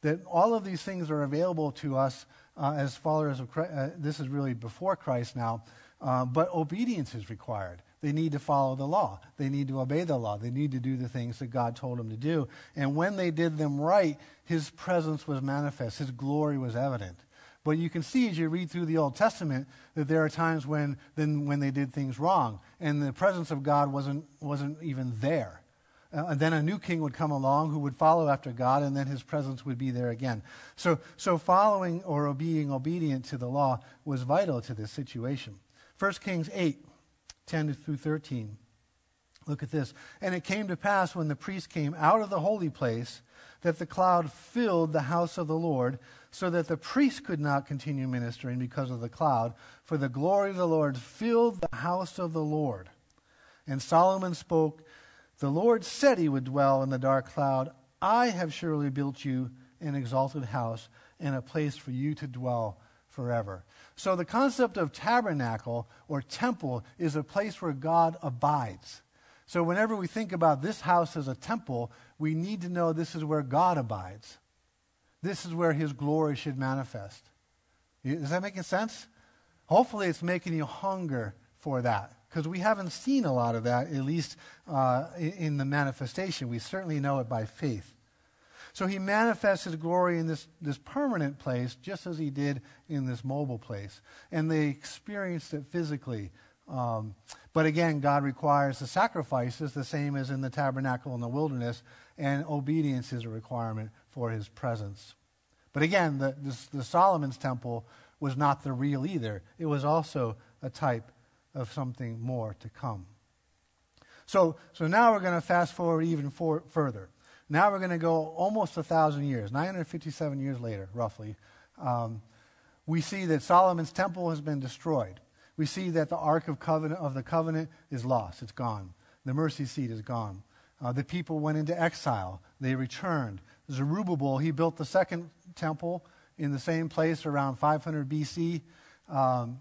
that all of these things are available to us uh, as followers of Christ, uh, this is really before Christ now, uh, but obedience is required. They need to follow the law. They need to obey the law. They need to do the things that God told them to do. And when they did them right, His presence was manifest. His glory was evident. But you can see as you read through the Old Testament that there are times when, then, when they did things wrong, and the presence of God wasn't, wasn't even there. Uh, and then a new king would come along who would follow after God, and then his presence would be there again. So, so following or being obedient to the law was vital to this situation. 1 Kings 8, 10 through 13. Look at this. And it came to pass when the priest came out of the holy place that the cloud filled the house of the Lord, so that the priest could not continue ministering because of the cloud, for the glory of the Lord filled the house of the Lord. And Solomon spoke the Lord said he would dwell in the dark cloud. I have surely built you an exalted house and a place for you to dwell forever. So the concept of tabernacle or temple is a place where God abides. So whenever we think about this house as a temple, we need to know this is where God abides. This is where his glory should manifest. Is that making sense? Hopefully, it's making you hunger for that because we haven't seen a lot of that, at least uh, in the manifestation. We certainly know it by faith. So he manifests his glory in this, this permanent place just as he did in this mobile place. And they experienced it physically. Um, but again, God requires the sacrifices the same as in the tabernacle in the wilderness, and obedience is a requirement for his presence. But again, the, the Solomon's temple was not the real either. It was also a type of something more to come. So, so now we're going to fast forward even for, further. Now we're going to go almost a thousand years, 957 years later, roughly. Um, we see that Solomon's temple has been destroyed. We see that the Ark of, covenant, of the Covenant is lost. It's gone. The mercy seat is gone. Uh, the people went into exile. They returned. Zerubbabel, he built the second temple in the same place around 500 BC. Um,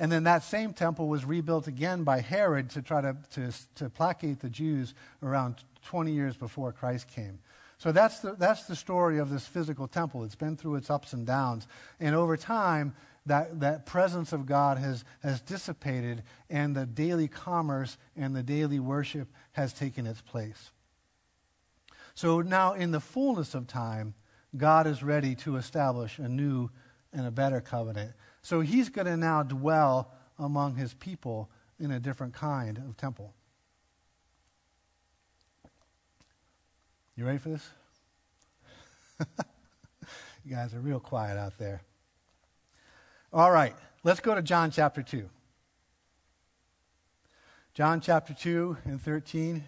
and then that same temple was rebuilt again by Herod to try to, to, to placate the Jews around 20 years before Christ came. So that's the, that's the story of this physical temple. It's been through its ups and downs. And over time, that, that presence of God has, has dissipated, and the daily commerce and the daily worship has taken its place. So now, in the fullness of time, God is ready to establish a new and a better covenant. So he's going to now dwell among his people in a different kind of temple. You ready for this? you guys are real quiet out there. All right, let's go to John chapter 2. John chapter 2 and 13.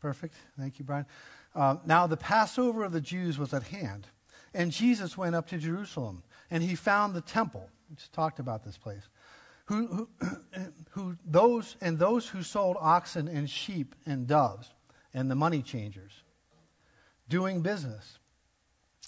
Perfect. Thank you, Brian. Uh, now, the Passover of the Jews was at hand, and Jesus went up to Jerusalem, and he found the temple. Just talked about this place. Who, who, who those and those who sold oxen and sheep and doves and the money changers doing business.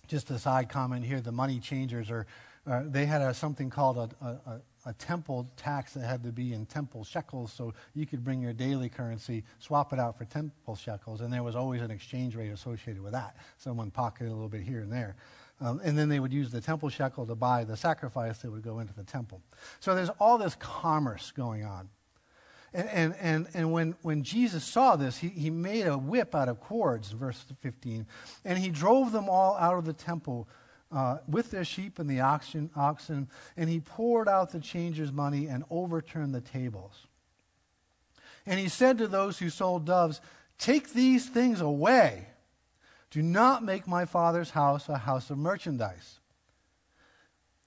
Just a side comment here: the money changers are uh, they had a, something called a, a, a, temple tax that had to be in temple shekels, so you could bring your daily currency, swap it out for temple shekels, and there was always an exchange rate associated with that. Someone pocketed a little bit here and there. Um, and then they would use the temple shekel to buy the sacrifice that would go into the temple. So there's all this commerce going on. And, and, and, and when, when Jesus saw this, he, he made a whip out of cords, verse 15, and he drove them all out of the temple uh, with their sheep and the oxen, oxen, and he poured out the changers' money and overturned the tables. And he said to those who sold doves, Take these things away. Do not make my father's house a house of merchandise.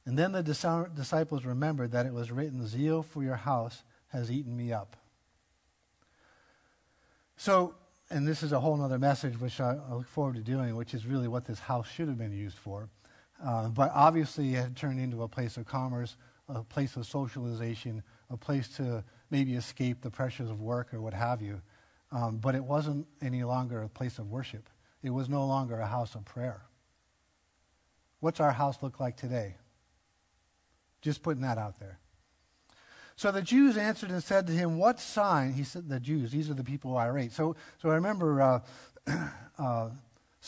And then the disciples remembered that it was written, Zeal for your house has eaten me up. So, and this is a whole other message which I, I look forward to doing, which is really what this house should have been used for. Uh, but obviously, it had turned into a place of commerce, a place of socialization, a place to maybe escape the pressures of work or what have you. Um, but it wasn't any longer a place of worship. It was no longer a house of prayer. What's our house look like today? Just putting that out there. So the Jews answered and said to him, What sign? He said, The Jews, these are the people who irate. So, so I remember uh, uh,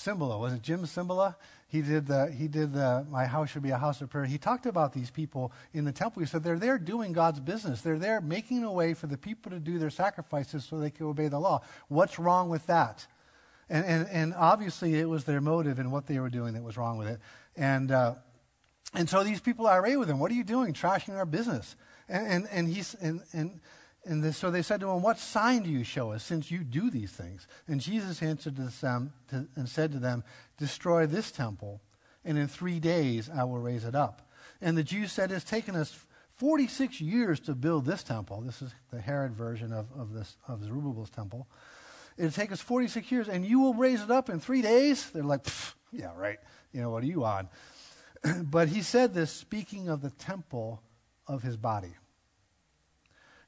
was it Jim Cymbala? He did the, he did the, my house should be a house of prayer. He talked about these people in the temple. He said they're there doing God's business. They're there making a way for the people to do their sacrifices so they can obey the law. What's wrong with that? And, and, and obviously it was their motive and what they were doing that was wrong with it. And, uh, and so these people are irate with him. What are you doing? Trashing our business. And, and, and, he's, and, and and this, so they said to him, What sign do you show us since you do these things? And Jesus answered them to, and said to them, Destroy this temple, and in three days I will raise it up. And the Jews said, It's taken us 46 years to build this temple. This is the Herod version of, of, this, of Zerubbabel's temple. It'll take us 46 years, and you will raise it up in three days? They're like, Yeah, right. You know, what are you on? but he said this speaking of the temple of his body.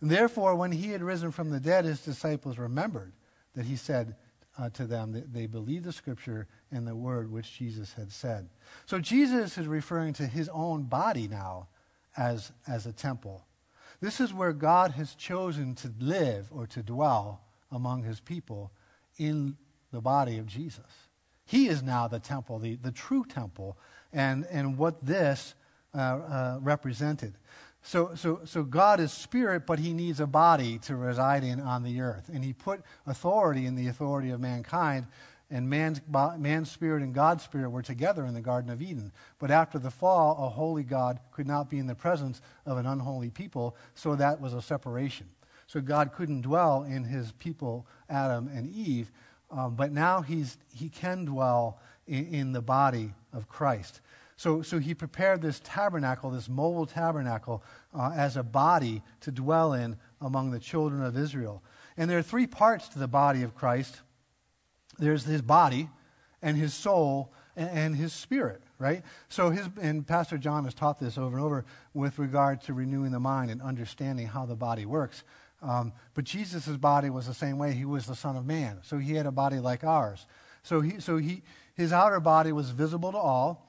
And therefore, when he had risen from the dead, his disciples remembered that he said uh, to them that they believed the scripture and the word which Jesus had said. So Jesus is referring to his own body now as, as a temple. This is where God has chosen to live or to dwell among his people in the body of Jesus. He is now the temple, the, the true temple, and, and what this uh, uh, represented. So, so, so God is spirit, but he needs a body to reside in on the earth. And he put authority in the authority of mankind, and man's, man's spirit and God's spirit were together in the Garden of Eden. But after the fall, a holy God could not be in the presence of an unholy people, so that was a separation. So God couldn't dwell in his people, Adam and Eve, um, but now he's, he can dwell in, in the body of Christ. So, so he prepared this tabernacle, this mobile tabernacle, uh, as a body to dwell in among the children of Israel. And there are three parts to the body of Christ there's his body, and his soul, and, and his spirit, right? So, his, and Pastor John has taught this over and over with regard to renewing the mind and understanding how the body works. Um, but Jesus' body was the same way. He was the Son of Man. So he had a body like ours. So, he, so he, his outer body was visible to all,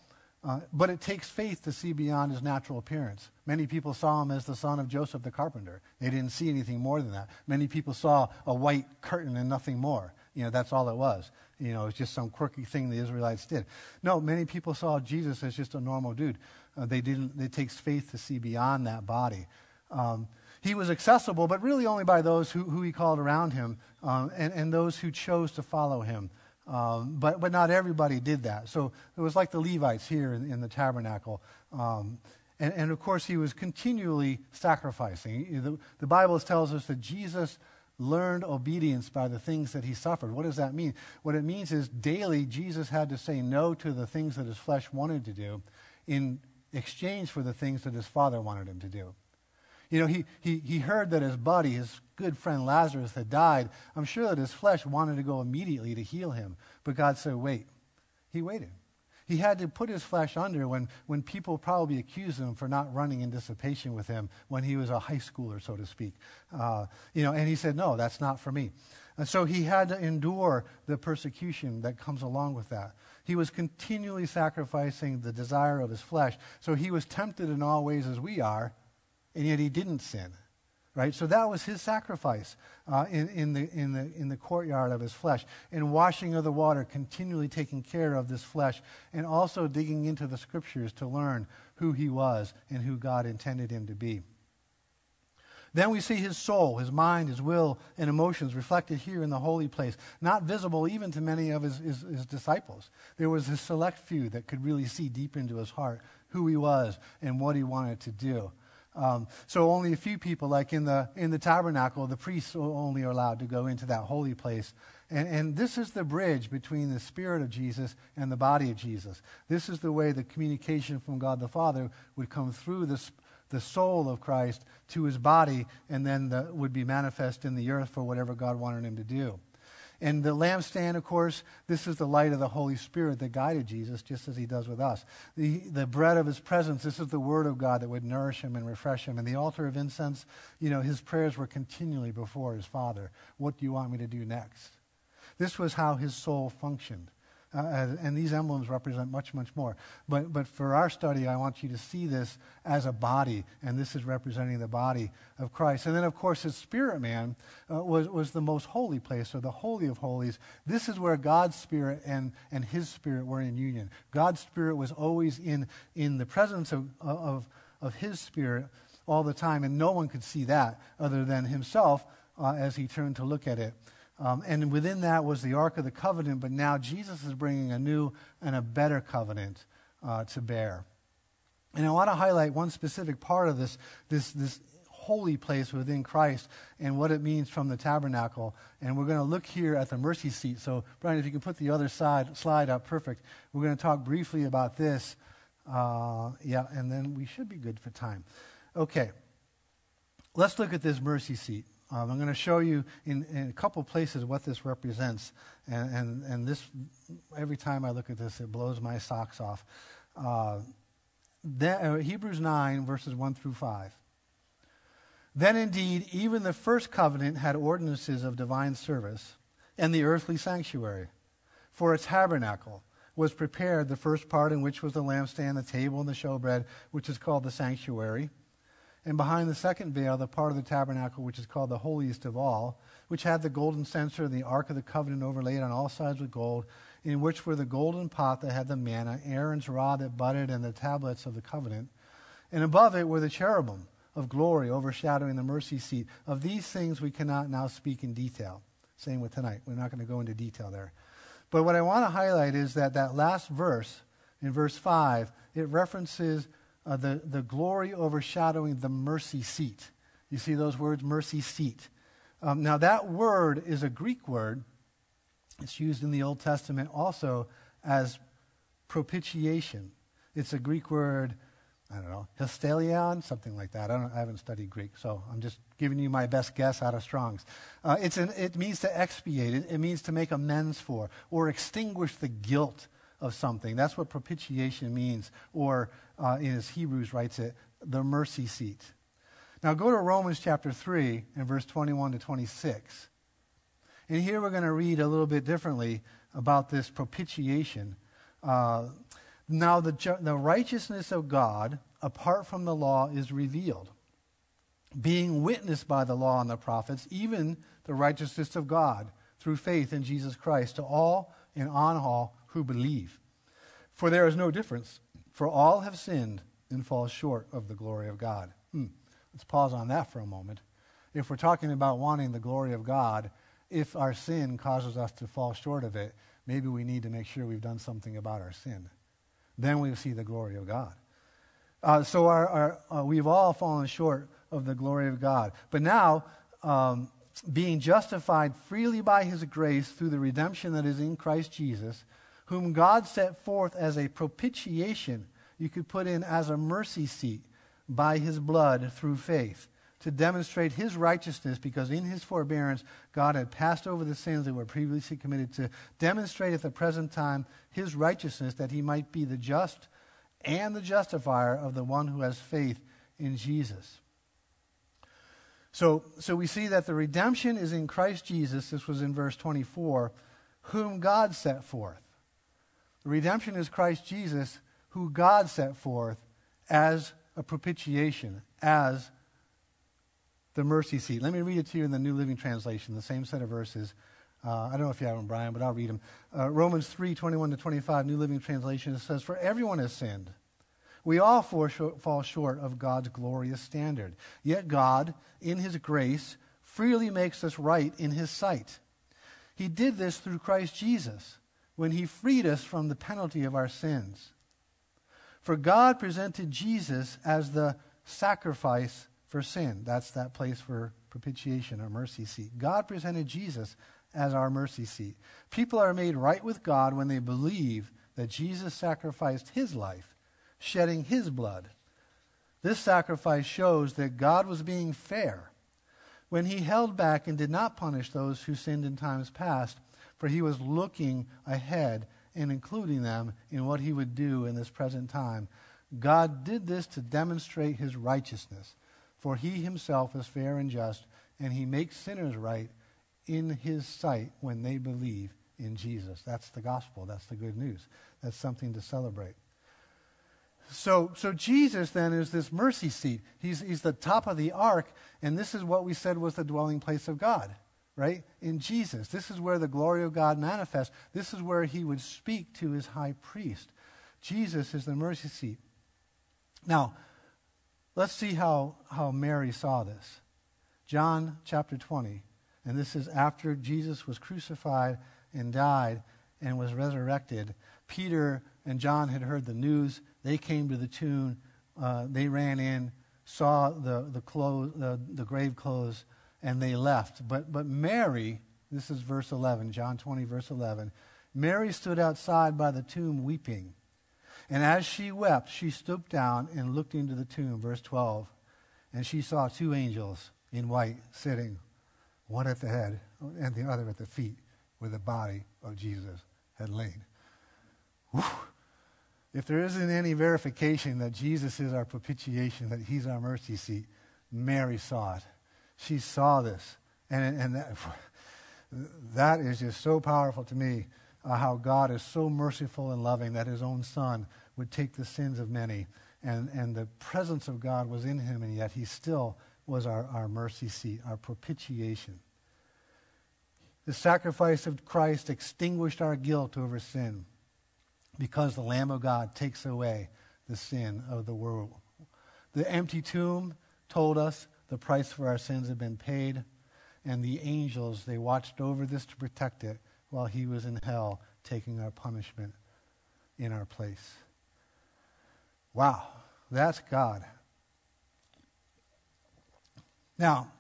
uh, but it takes faith to see beyond his natural appearance. Many people saw him as the son of Joseph the carpenter. They didn't see anything more than that. Many people saw a white curtain and nothing more. You know, that's all it was. You know, it's just some quirky thing the Israelites did. No, many people saw Jesus as just a normal dude. Uh, they didn't. It takes faith to see beyond that body. Um, he was accessible, but really only by those who, who he called around him um, and, and those who chose to follow him. Um, but, but not everybody did that. So it was like the Levites here in, in the tabernacle. Um, and, and, of course, he was continually sacrificing. The, the Bible tells us that Jesus learned obedience by the things that he suffered. What does that mean? What it means is daily Jesus had to say no to the things that his flesh wanted to do in exchange for the things that his father wanted him to do. You know, he, he, he heard that his buddy, his good friend Lazarus, had died. I'm sure that his flesh wanted to go immediately to heal him. But God said, wait. He waited. He had to put his flesh under when, when people probably accused him for not running in dissipation with him when he was a high schooler, so to speak. Uh, you know, and he said, no, that's not for me. And so he had to endure the persecution that comes along with that. He was continually sacrificing the desire of his flesh. So he was tempted in all ways as we are, and yet he didn't sin. Right? So that was his sacrifice uh, in, in, the, in, the, in the courtyard of his flesh. And washing of the water, continually taking care of this flesh, and also digging into the scriptures to learn who he was and who God intended him to be. Then we see his soul, his mind, his will, and emotions reflected here in the holy place, not visible even to many of his, his, his, disciples. There was a select few that could really see deep into his heart who he was and what he wanted to do. Um, so only a few people, like in the, in the tabernacle, the priests only are allowed to go into that holy place. And, and this is the bridge between the spirit of Jesus and the body of Jesus. This is the way the communication from God the Father would come through the, the soul of Christ to his body and then the, would be manifest in the earth for whatever God wanted him to do. And the lampstand, of course, this is the light of the Holy Spirit that guided Jesus, just as he does with us. The, the bread of his presence, this is the word of God that would nourish him and refresh him. And the altar of incense, you know, his prayers were continually before his Father. What do you want me to do next? This was how his soul functioned. Uh, and these emblems represent much, much more. But, but for our study, I want you to see this as a body, and this is representing the body of Christ. And then, of course, his spirit man uh, was, was the most holy place, or the Holy of Holies. This is where God's spirit and, and his spirit were in union. God's spirit was always in, in the presence of, of, of his spirit all the time, and no one could see that other than himself uh, as he turned to look at it. Um, and within that was the Ark of the Covenant, but now Jesus is bringing a new and a better covenant uh, to bear. And I want to highlight one specific part of this, this, this holy place within Christ and what it means from the tabernacle. And we're going to look here at the mercy seat. So, Brian, if you can put the other side slide up, perfect. We're going to talk briefly about this. Uh, yeah, and then we should be good for time. Okay. Let's look at this mercy seat. Um, I'm going to show you in, in, a couple places what this represents. And, and, and this, every time I look at this, it blows my socks off. Uh, then, uh, Hebrews 9, verses 1 through 5. Then indeed, even the first covenant had ordinances of divine service and the earthly sanctuary. For a tabernacle was prepared, the first part in which was the lampstand, the table, and the showbread, which is called the sanctuary and behind the second veil, the part of the tabernacle which is called the holiest of all, which had the golden censer and the ark of the covenant overlaid on all sides with gold, in which were the golden pot that had the manna, Aaron's rod that budded, and the tablets of the covenant. And above it were the cherubim of glory overshadowing the mercy seat. Of these things we cannot now speak in detail. Same with tonight. We're not going to go into detail there. But what I want to highlight is that that last verse, in verse 5, it references uh, the, the glory overshadowing the mercy seat. You see those words, mercy seat. Um, now, that word is a Greek word. It's used in the Old Testament also as propitiation. It's a Greek word, I don't know, histelion, something like that. I, don't, I haven't studied Greek, so I'm just giving you my best guess out of Strong's. Uh, it's an, it means to expiate, it, it means to make amends for, or extinguish the guilt of something. That's what propitiation means, or uh, his Hebrews writes it, the mercy seat. Now go to Romans chapter 3 and verse 21 to 26. And here we're going to read a little bit differently about this propitiation. Uh, now, the, ju- the righteousness of God, apart from the law, is revealed, being witnessed by the law and the prophets, even the righteousness of God through faith in Jesus Christ to all and on all who believe. For there is no difference, for all have sinned and fall short of the glory of God. Hmm. Let's pause on that for a moment. If we're talking about wanting the glory of God, if our sin causes us to fall short of it, maybe we need to make sure we've done something about our sin. Then we see the glory of God. Uh, so our, our, uh, we've all fallen short of the glory of God. But now, um, being justified freely by his grace through the redemption that is in Christ Jesus, whom God set forth as a propitiation, you could put in as a mercy seat by his blood through faith to demonstrate his righteousness because in his forbearance God had passed over the sins that were previously committed to demonstrate at the present time his righteousness that he might be the just and the justifier of the one who has faith in Jesus. So, so we see that the redemption is in Christ Jesus. This was in verse 24, whom God set forth. Redemption is Christ Jesus, who God set forth as a propitiation, as the mercy seat. Let me read it to you in the New Living Translation, the same set of verses. Uh, I don't know if you have them, Brian, but I'll read them. Uh, Romans 3 21 to 25, New Living Translation, says, For everyone has sinned. We all fall short of God's glorious standard. Yet God, in His grace, freely makes us right in His sight. He did this through Christ Jesus when He freed us from the penalty of our sins. For God presented Jesus as the sacrifice for sin. That's that place for propitiation or mercy seat. God presented Jesus as our mercy seat. People are made right with God when they believe that Jesus sacrificed his life, shedding his blood. This sacrifice shows that God was being fair when he held back and did not punish those who sinned in times past, for he was looking ahead and including them in what he would do in this present time. God did this to demonstrate his righteousness for he himself is fair and just, and he makes sinners right in his sight when they believe in Jesus. That's the gospel. That's the good news. That's something to celebrate. So, so Jesus then is this mercy seat. He's, he's the top of the ark, and this is what we said was the dwelling place of God, right? In Jesus. This is where the glory of God manifests. This is where he would speak to his high priest. Jesus is the mercy seat. Now, Let's see how, how Mary saw this. John chapter 20. And this is after Jesus was crucified and died and was resurrected. Peter and John had heard the news. They came to the tomb. Uh, they ran in, saw the, the, clothes, the, the grave clothes, and they left. But, but Mary, this is verse 11, John 20, verse 11. Mary stood outside by the tomb weeping. And as she wept, she stooped down and looked into the tomb. Verse 12. And she saw two angels in white sitting, one at the head and the other at the feet, where the body of Jesus had lain. Whew. If there isn't any verification that Jesus is our propitiation, that he's our mercy seat, Mary saw it. She saw this. And, and that, that is just so powerful to me uh, how God is so merciful and loving that his own son would take the sins of many. And, and the presence of God was in him, and yet he still was our, our mercy seat, our propitiation. The sacrifice of Christ extinguished our guilt over sin because the Lamb of God takes away the sin of the world. The empty tomb told us the price for our sins had been paid, and the angels, they watched over this to protect it while he was in hell taking our punishment in our place. Wow, that's God. Now,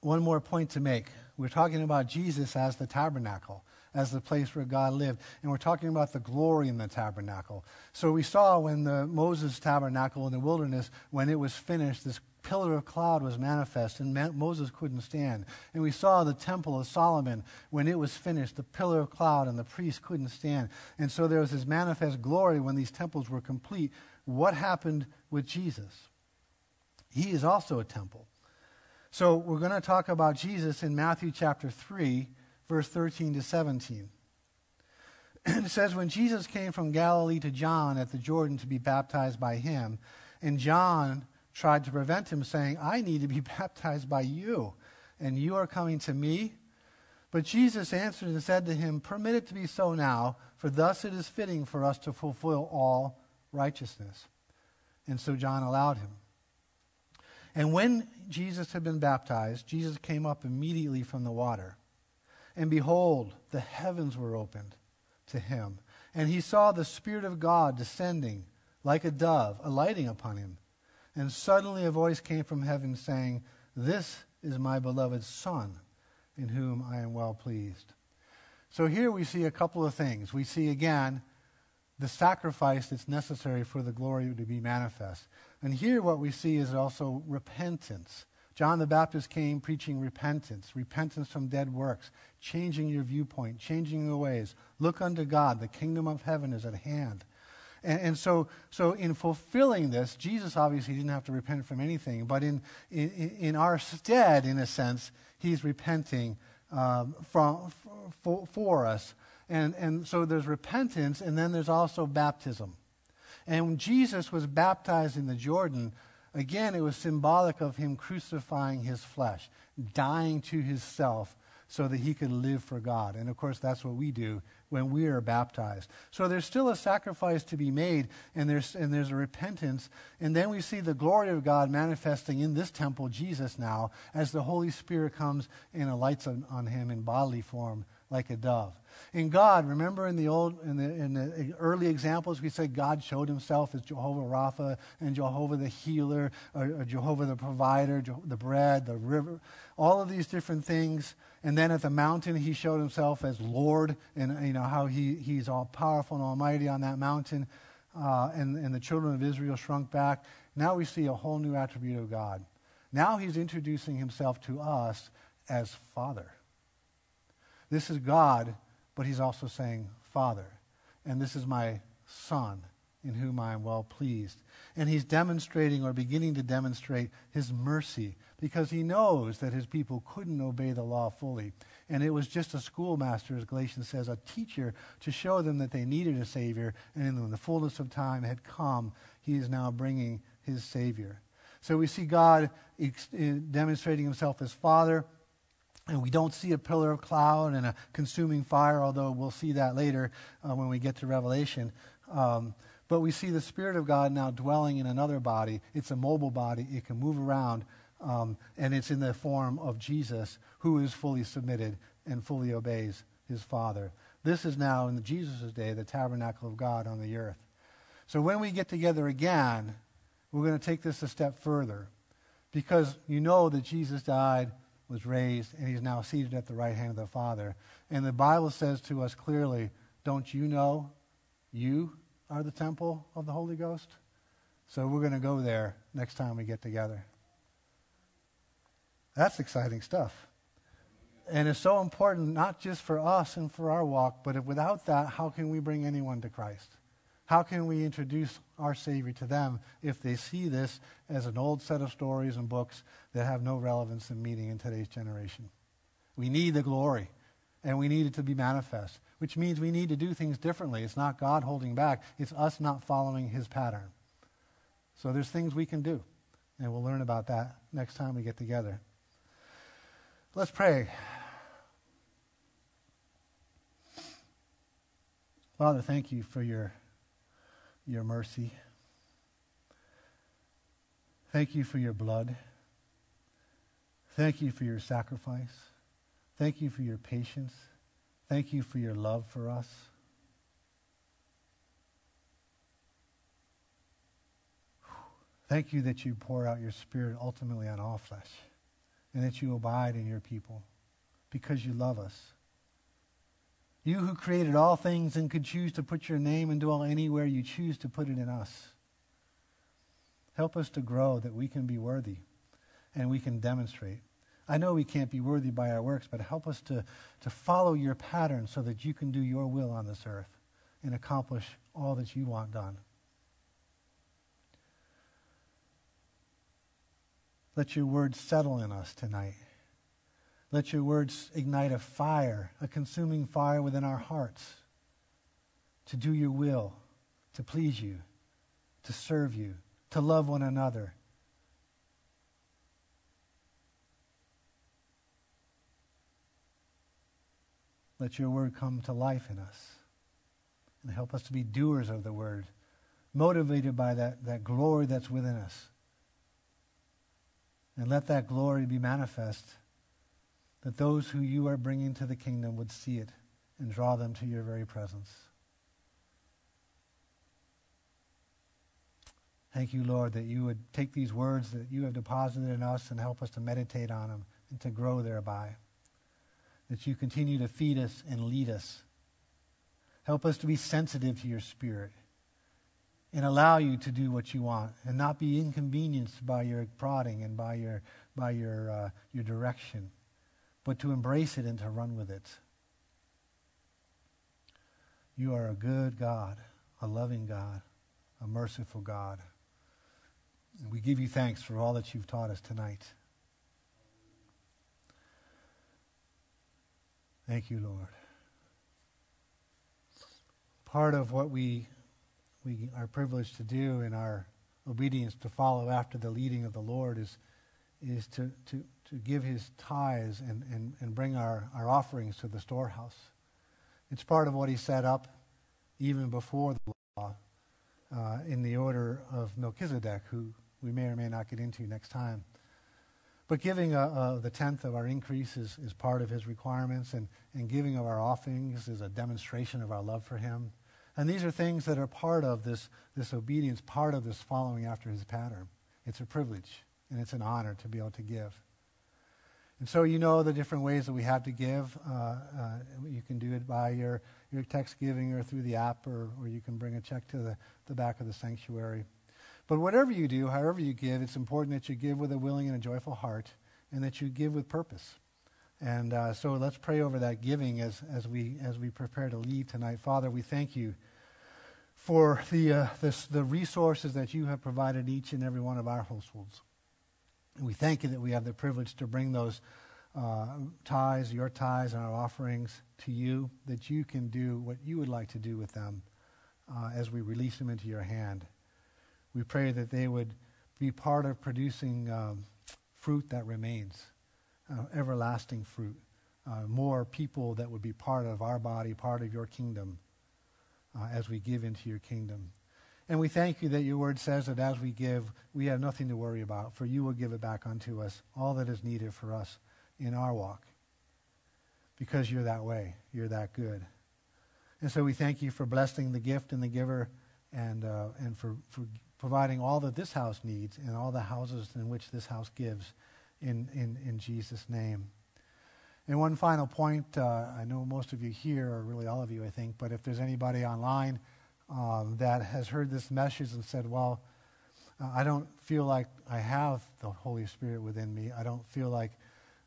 one more point to make. We're talking about Jesus as the tabernacle, as the place where God lived, and we're talking about the glory in the tabernacle. So we saw when the Moses tabernacle in the wilderness, when it was finished, this pillar of cloud was manifest, and Moses couldn't stand. And we saw the temple of Solomon when it was finished, the pillar of cloud, and the priest couldn't stand. And so there was this manifest glory when these temples were complete. What happened with Jesus? He is also a temple. So we're going to talk about Jesus in Matthew chapter 3, verse 13 to 17. it says, When Jesus came from Galilee to John at the Jordan to be baptized by him, and John tried to prevent him, saying, I need to be baptized by you, and you are coming to me? But Jesus answered and said to him, Permit it to be so now, for thus it is fitting for us to fulfill all righteousness. And so John allowed him. And when Jesus had been baptized, Jesus came up immediately from the water. And behold, the heavens were opened to him. And he saw the Spirit of God descending like a dove, alighting upon him. And suddenly a voice came from heaven saying, This is my beloved Son, in whom I am well pleased. So here we see a couple of things. We see again the sacrifice that's necessary for the glory to be manifest. And here what we see is also repentance. John the Baptist came preaching repentance, repentance from dead works, changing your viewpoint, changing your ways. Look unto God. The kingdom of heaven is at hand. And, and, so, so in fulfilling this, Jesus obviously didn't have to repent from anything, but in, in, in our stead, in a sense, he's repenting um, from, for, for us. And, and so there's repentance, and then there's also baptism. And when Jesus was baptized in the Jordan, again, it was symbolic of him crucifying his flesh, dying to his self so that he could live for God. And of course, that's what we do when we are baptized. So there's still a sacrifice to be made, and there's, and there's a repentance. And then we see the glory of God manifesting in this temple, Jesus now, as the Holy Spirit comes and alights on, on him in bodily form like a dove. In God, remember in the old, in the, in the early examples, we said God showed Himself as Jehovah Rapha and Jehovah the healer, or, or Jehovah the provider, the bread, the river, all of these different things. And then at the mountain, He showed Himself as Lord, and you know how He He's all powerful and almighty on that mountain. Uh, and, and the children of Israel shrunk back. Now we see a whole new attribute of God. Now He's introducing Himself to us as Father. This is God, but he's also saying, Father. And this is my Son, in whom I am well pleased. And he's demonstrating or beginning to demonstrate his mercy because he knows that his people couldn't obey the law fully. And it was just a schoolmaster, as Galatians says, a teacher to show them that they needed a Savior. And when the fullness of time had come, he is now bringing his Savior. So we see God ex- demonstrating himself as Father and we don't see a pillar of cloud and a consuming fire, although we'll see that later uh, when we get to Revelation. Um, but we see the Spirit of God now dwelling in another body. It's a mobile body, it can move around, um, and it's in the form of Jesus, who is fully submitted and fully obeys his Father. This is now, in Jesus' day, the tabernacle of God on the earth. So when we get together again, we're going to take this a step further because you know that Jesus died was raised, and he's now seated at the right hand of the Father. And the Bible says to us clearly, don't you know you are the temple of the Holy Ghost? So we're going to go there next time we get together. That's exciting stuff. And it's so important, not just for us and for our walk, but without that, how can we bring anyone to Christ? How can we introduce our Savior to them if they see this as an old set of stories and books that have no relevance and meaning in today's generation? We need the glory, and we need it to be manifest, which means we need to do things differently. It's not God holding back, it's us not following His pattern. So there's things we can do, and we'll learn about that next time we get together. Let's pray. Father, thank you for your your mercy. Thank you for your blood. Thank you for your sacrifice. Thank you for your patience. Thank you for your love for us. Thank you that you pour out your Spirit ultimately on all flesh and that you abide in your people because you love us. You who created all things and could choose to put your name and dwell anywhere you choose to put it in us. Help us to grow that we can be worthy and we can demonstrate. I know we can't be worthy by our works, but help us to, to follow your pattern so that you can do your will on this earth and accomplish all that you want done. Let your words settle in us tonight. Let your words ignite a fire, a consuming fire within our hearts to do your will, to please you, to serve you, to love one another. Let your word come to life in us and help us to be doers of the word, motivated by that, that glory that's within us. And let that glory be manifest, that those who you are bringing to the kingdom would see it and draw them to your very presence. Thank you, Lord, that you would take these words that you have deposited in us and help us to meditate on them and to grow thereby. That you continue to feed us and lead us. Help us to be sensitive to your spirit and allow you to do what you want and not be inconvenienced by your prodding and by your, by your, uh, your direction, but to embrace it and to run with it. You are a good God, a loving God, a merciful God. And we give you thanks for all that you've taught us tonight. Thank you, Lord. Part of what we, we are privileged to do in our obedience to follow after the leading of the Lord is, is to, to, to give his tithes and, and, and bring our, our offerings to the storehouse. It's part of what he set up even before the law uh, in the order of Melchizedek, who we may or may not get into next time. But giving uh, uh, the tenth of our increase is, is part of his requirements, and, and giving of our offerings is a demonstration of our love for him. And these are things that are part of this, this obedience, part of this following after his pattern. It's a privilege, and it's an honor to be able to give. And so you know the different ways that we have to give. Uh, uh, you can do it by your, your text giving or through the app, or, or you can bring a check to the, the back of the sanctuary. But whatever you do, however you give, it's important that you give with a willing and a joyful heart and that you give with purpose. And uh, so let's pray over that giving as, as, we, as we prepare to leave tonight. Father, we thank you for the, uh, this, the resources that you have provided each and every one of our households. And we thank you that we have the privilege to bring those uh, tithes, your tithes, and our offerings to you, that you can do what you would like to do with them uh, as we release them into your hand. We pray that they would be part of producing um, fruit that remains, uh, everlasting fruit. Uh, more people that would be part of our body, part of your kingdom, uh, as we give into your kingdom. And we thank you that your word says that as we give, we have nothing to worry about, for you will give it back unto us, all that is needed for us in our walk. Because you're that way, you're that good. And so we thank you for blessing the gift and the giver and, uh, and for, for providing all that this house needs and all the houses in which this house gives in, in, in Jesus' name. And one final point uh, I know most of you here, or really all of you, I think, but if there's anybody online um, that has heard this message and said, well, uh, I don't feel like I have the Holy Spirit within me. I don't feel like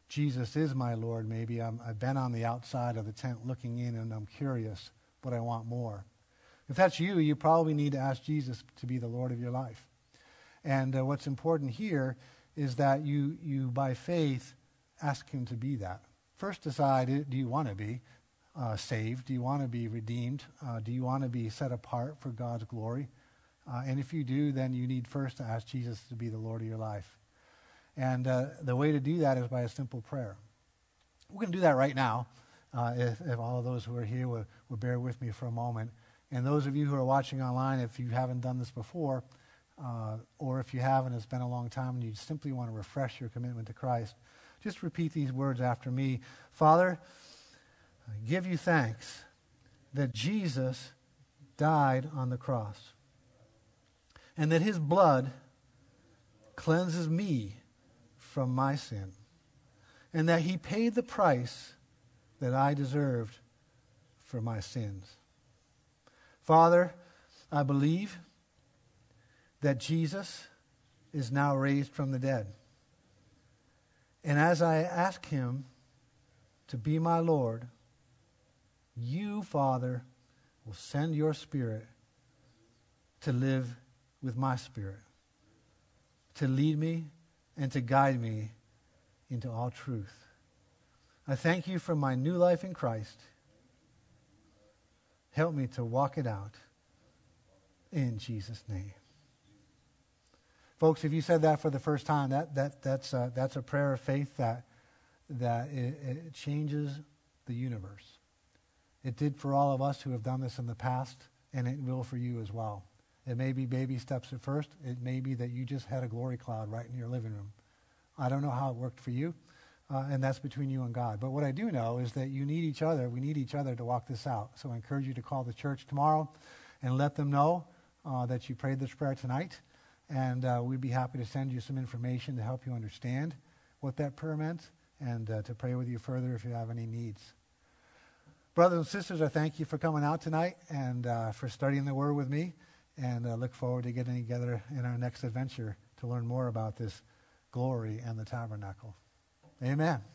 Jesus is my Lord, maybe. i I've been on the outside of the tent looking in and I'm curious, but I want more. If that's you, you probably need to ask Jesus to be the Lord of your life. And uh, what's important here is that you, you, by faith, ask Him to be that. First, decide uh, do you want to be uh, saved? Do you want to be redeemed? Uh, do you want to be set apart for God's glory? Uh, and if you do, then you need first to ask Jesus to be the Lord of your life. And uh, the way to do that is by a simple prayer. We're going to do that right now. if, if all those who are here will, will bear with me for a moment. And those of you who are watching online, if you haven't done this before, uh, or if you haven't, it's been a long time and you simply want to refresh your commitment to Christ, just repeat these words after me. Father, I give you thanks that Jesus died on the cross and that his blood cleanses me from my sin and that he paid the price that I deserved for my sins. Father, I believe that Jesus is now raised from the dead. And as I ask him to be my Lord, you, Father, will send your spirit to live with my spirit, to lead me, and to guide me into all truth. I thank you for my new life in Christ. Help me to walk it out in Jesus' name. Folks, if you said that for the first time, that, that, that's, a, that's a prayer of faith that, that it, it changes the universe. It did for all of us who have done this in the past, and it will for you as well. It may be baby steps at first. It may be that you just had a glory cloud right in your living room. I don't know how it worked for you, uh, and that's between you and God. But what I do know is that you need each other. We need each other to walk this out. So I encourage you to call the church tomorrow and let them know uh, that you prayed this prayer tonight. And uh, we'd be happy to send you some information to help you understand what that prayer meant and uh, to pray with you further if you have any needs. Brothers and sisters, I thank you for coming out tonight and uh, for studying the Word with me. And uh, look forward to getting together in our next adventure to learn more about this glory and the tabernacle. Amen.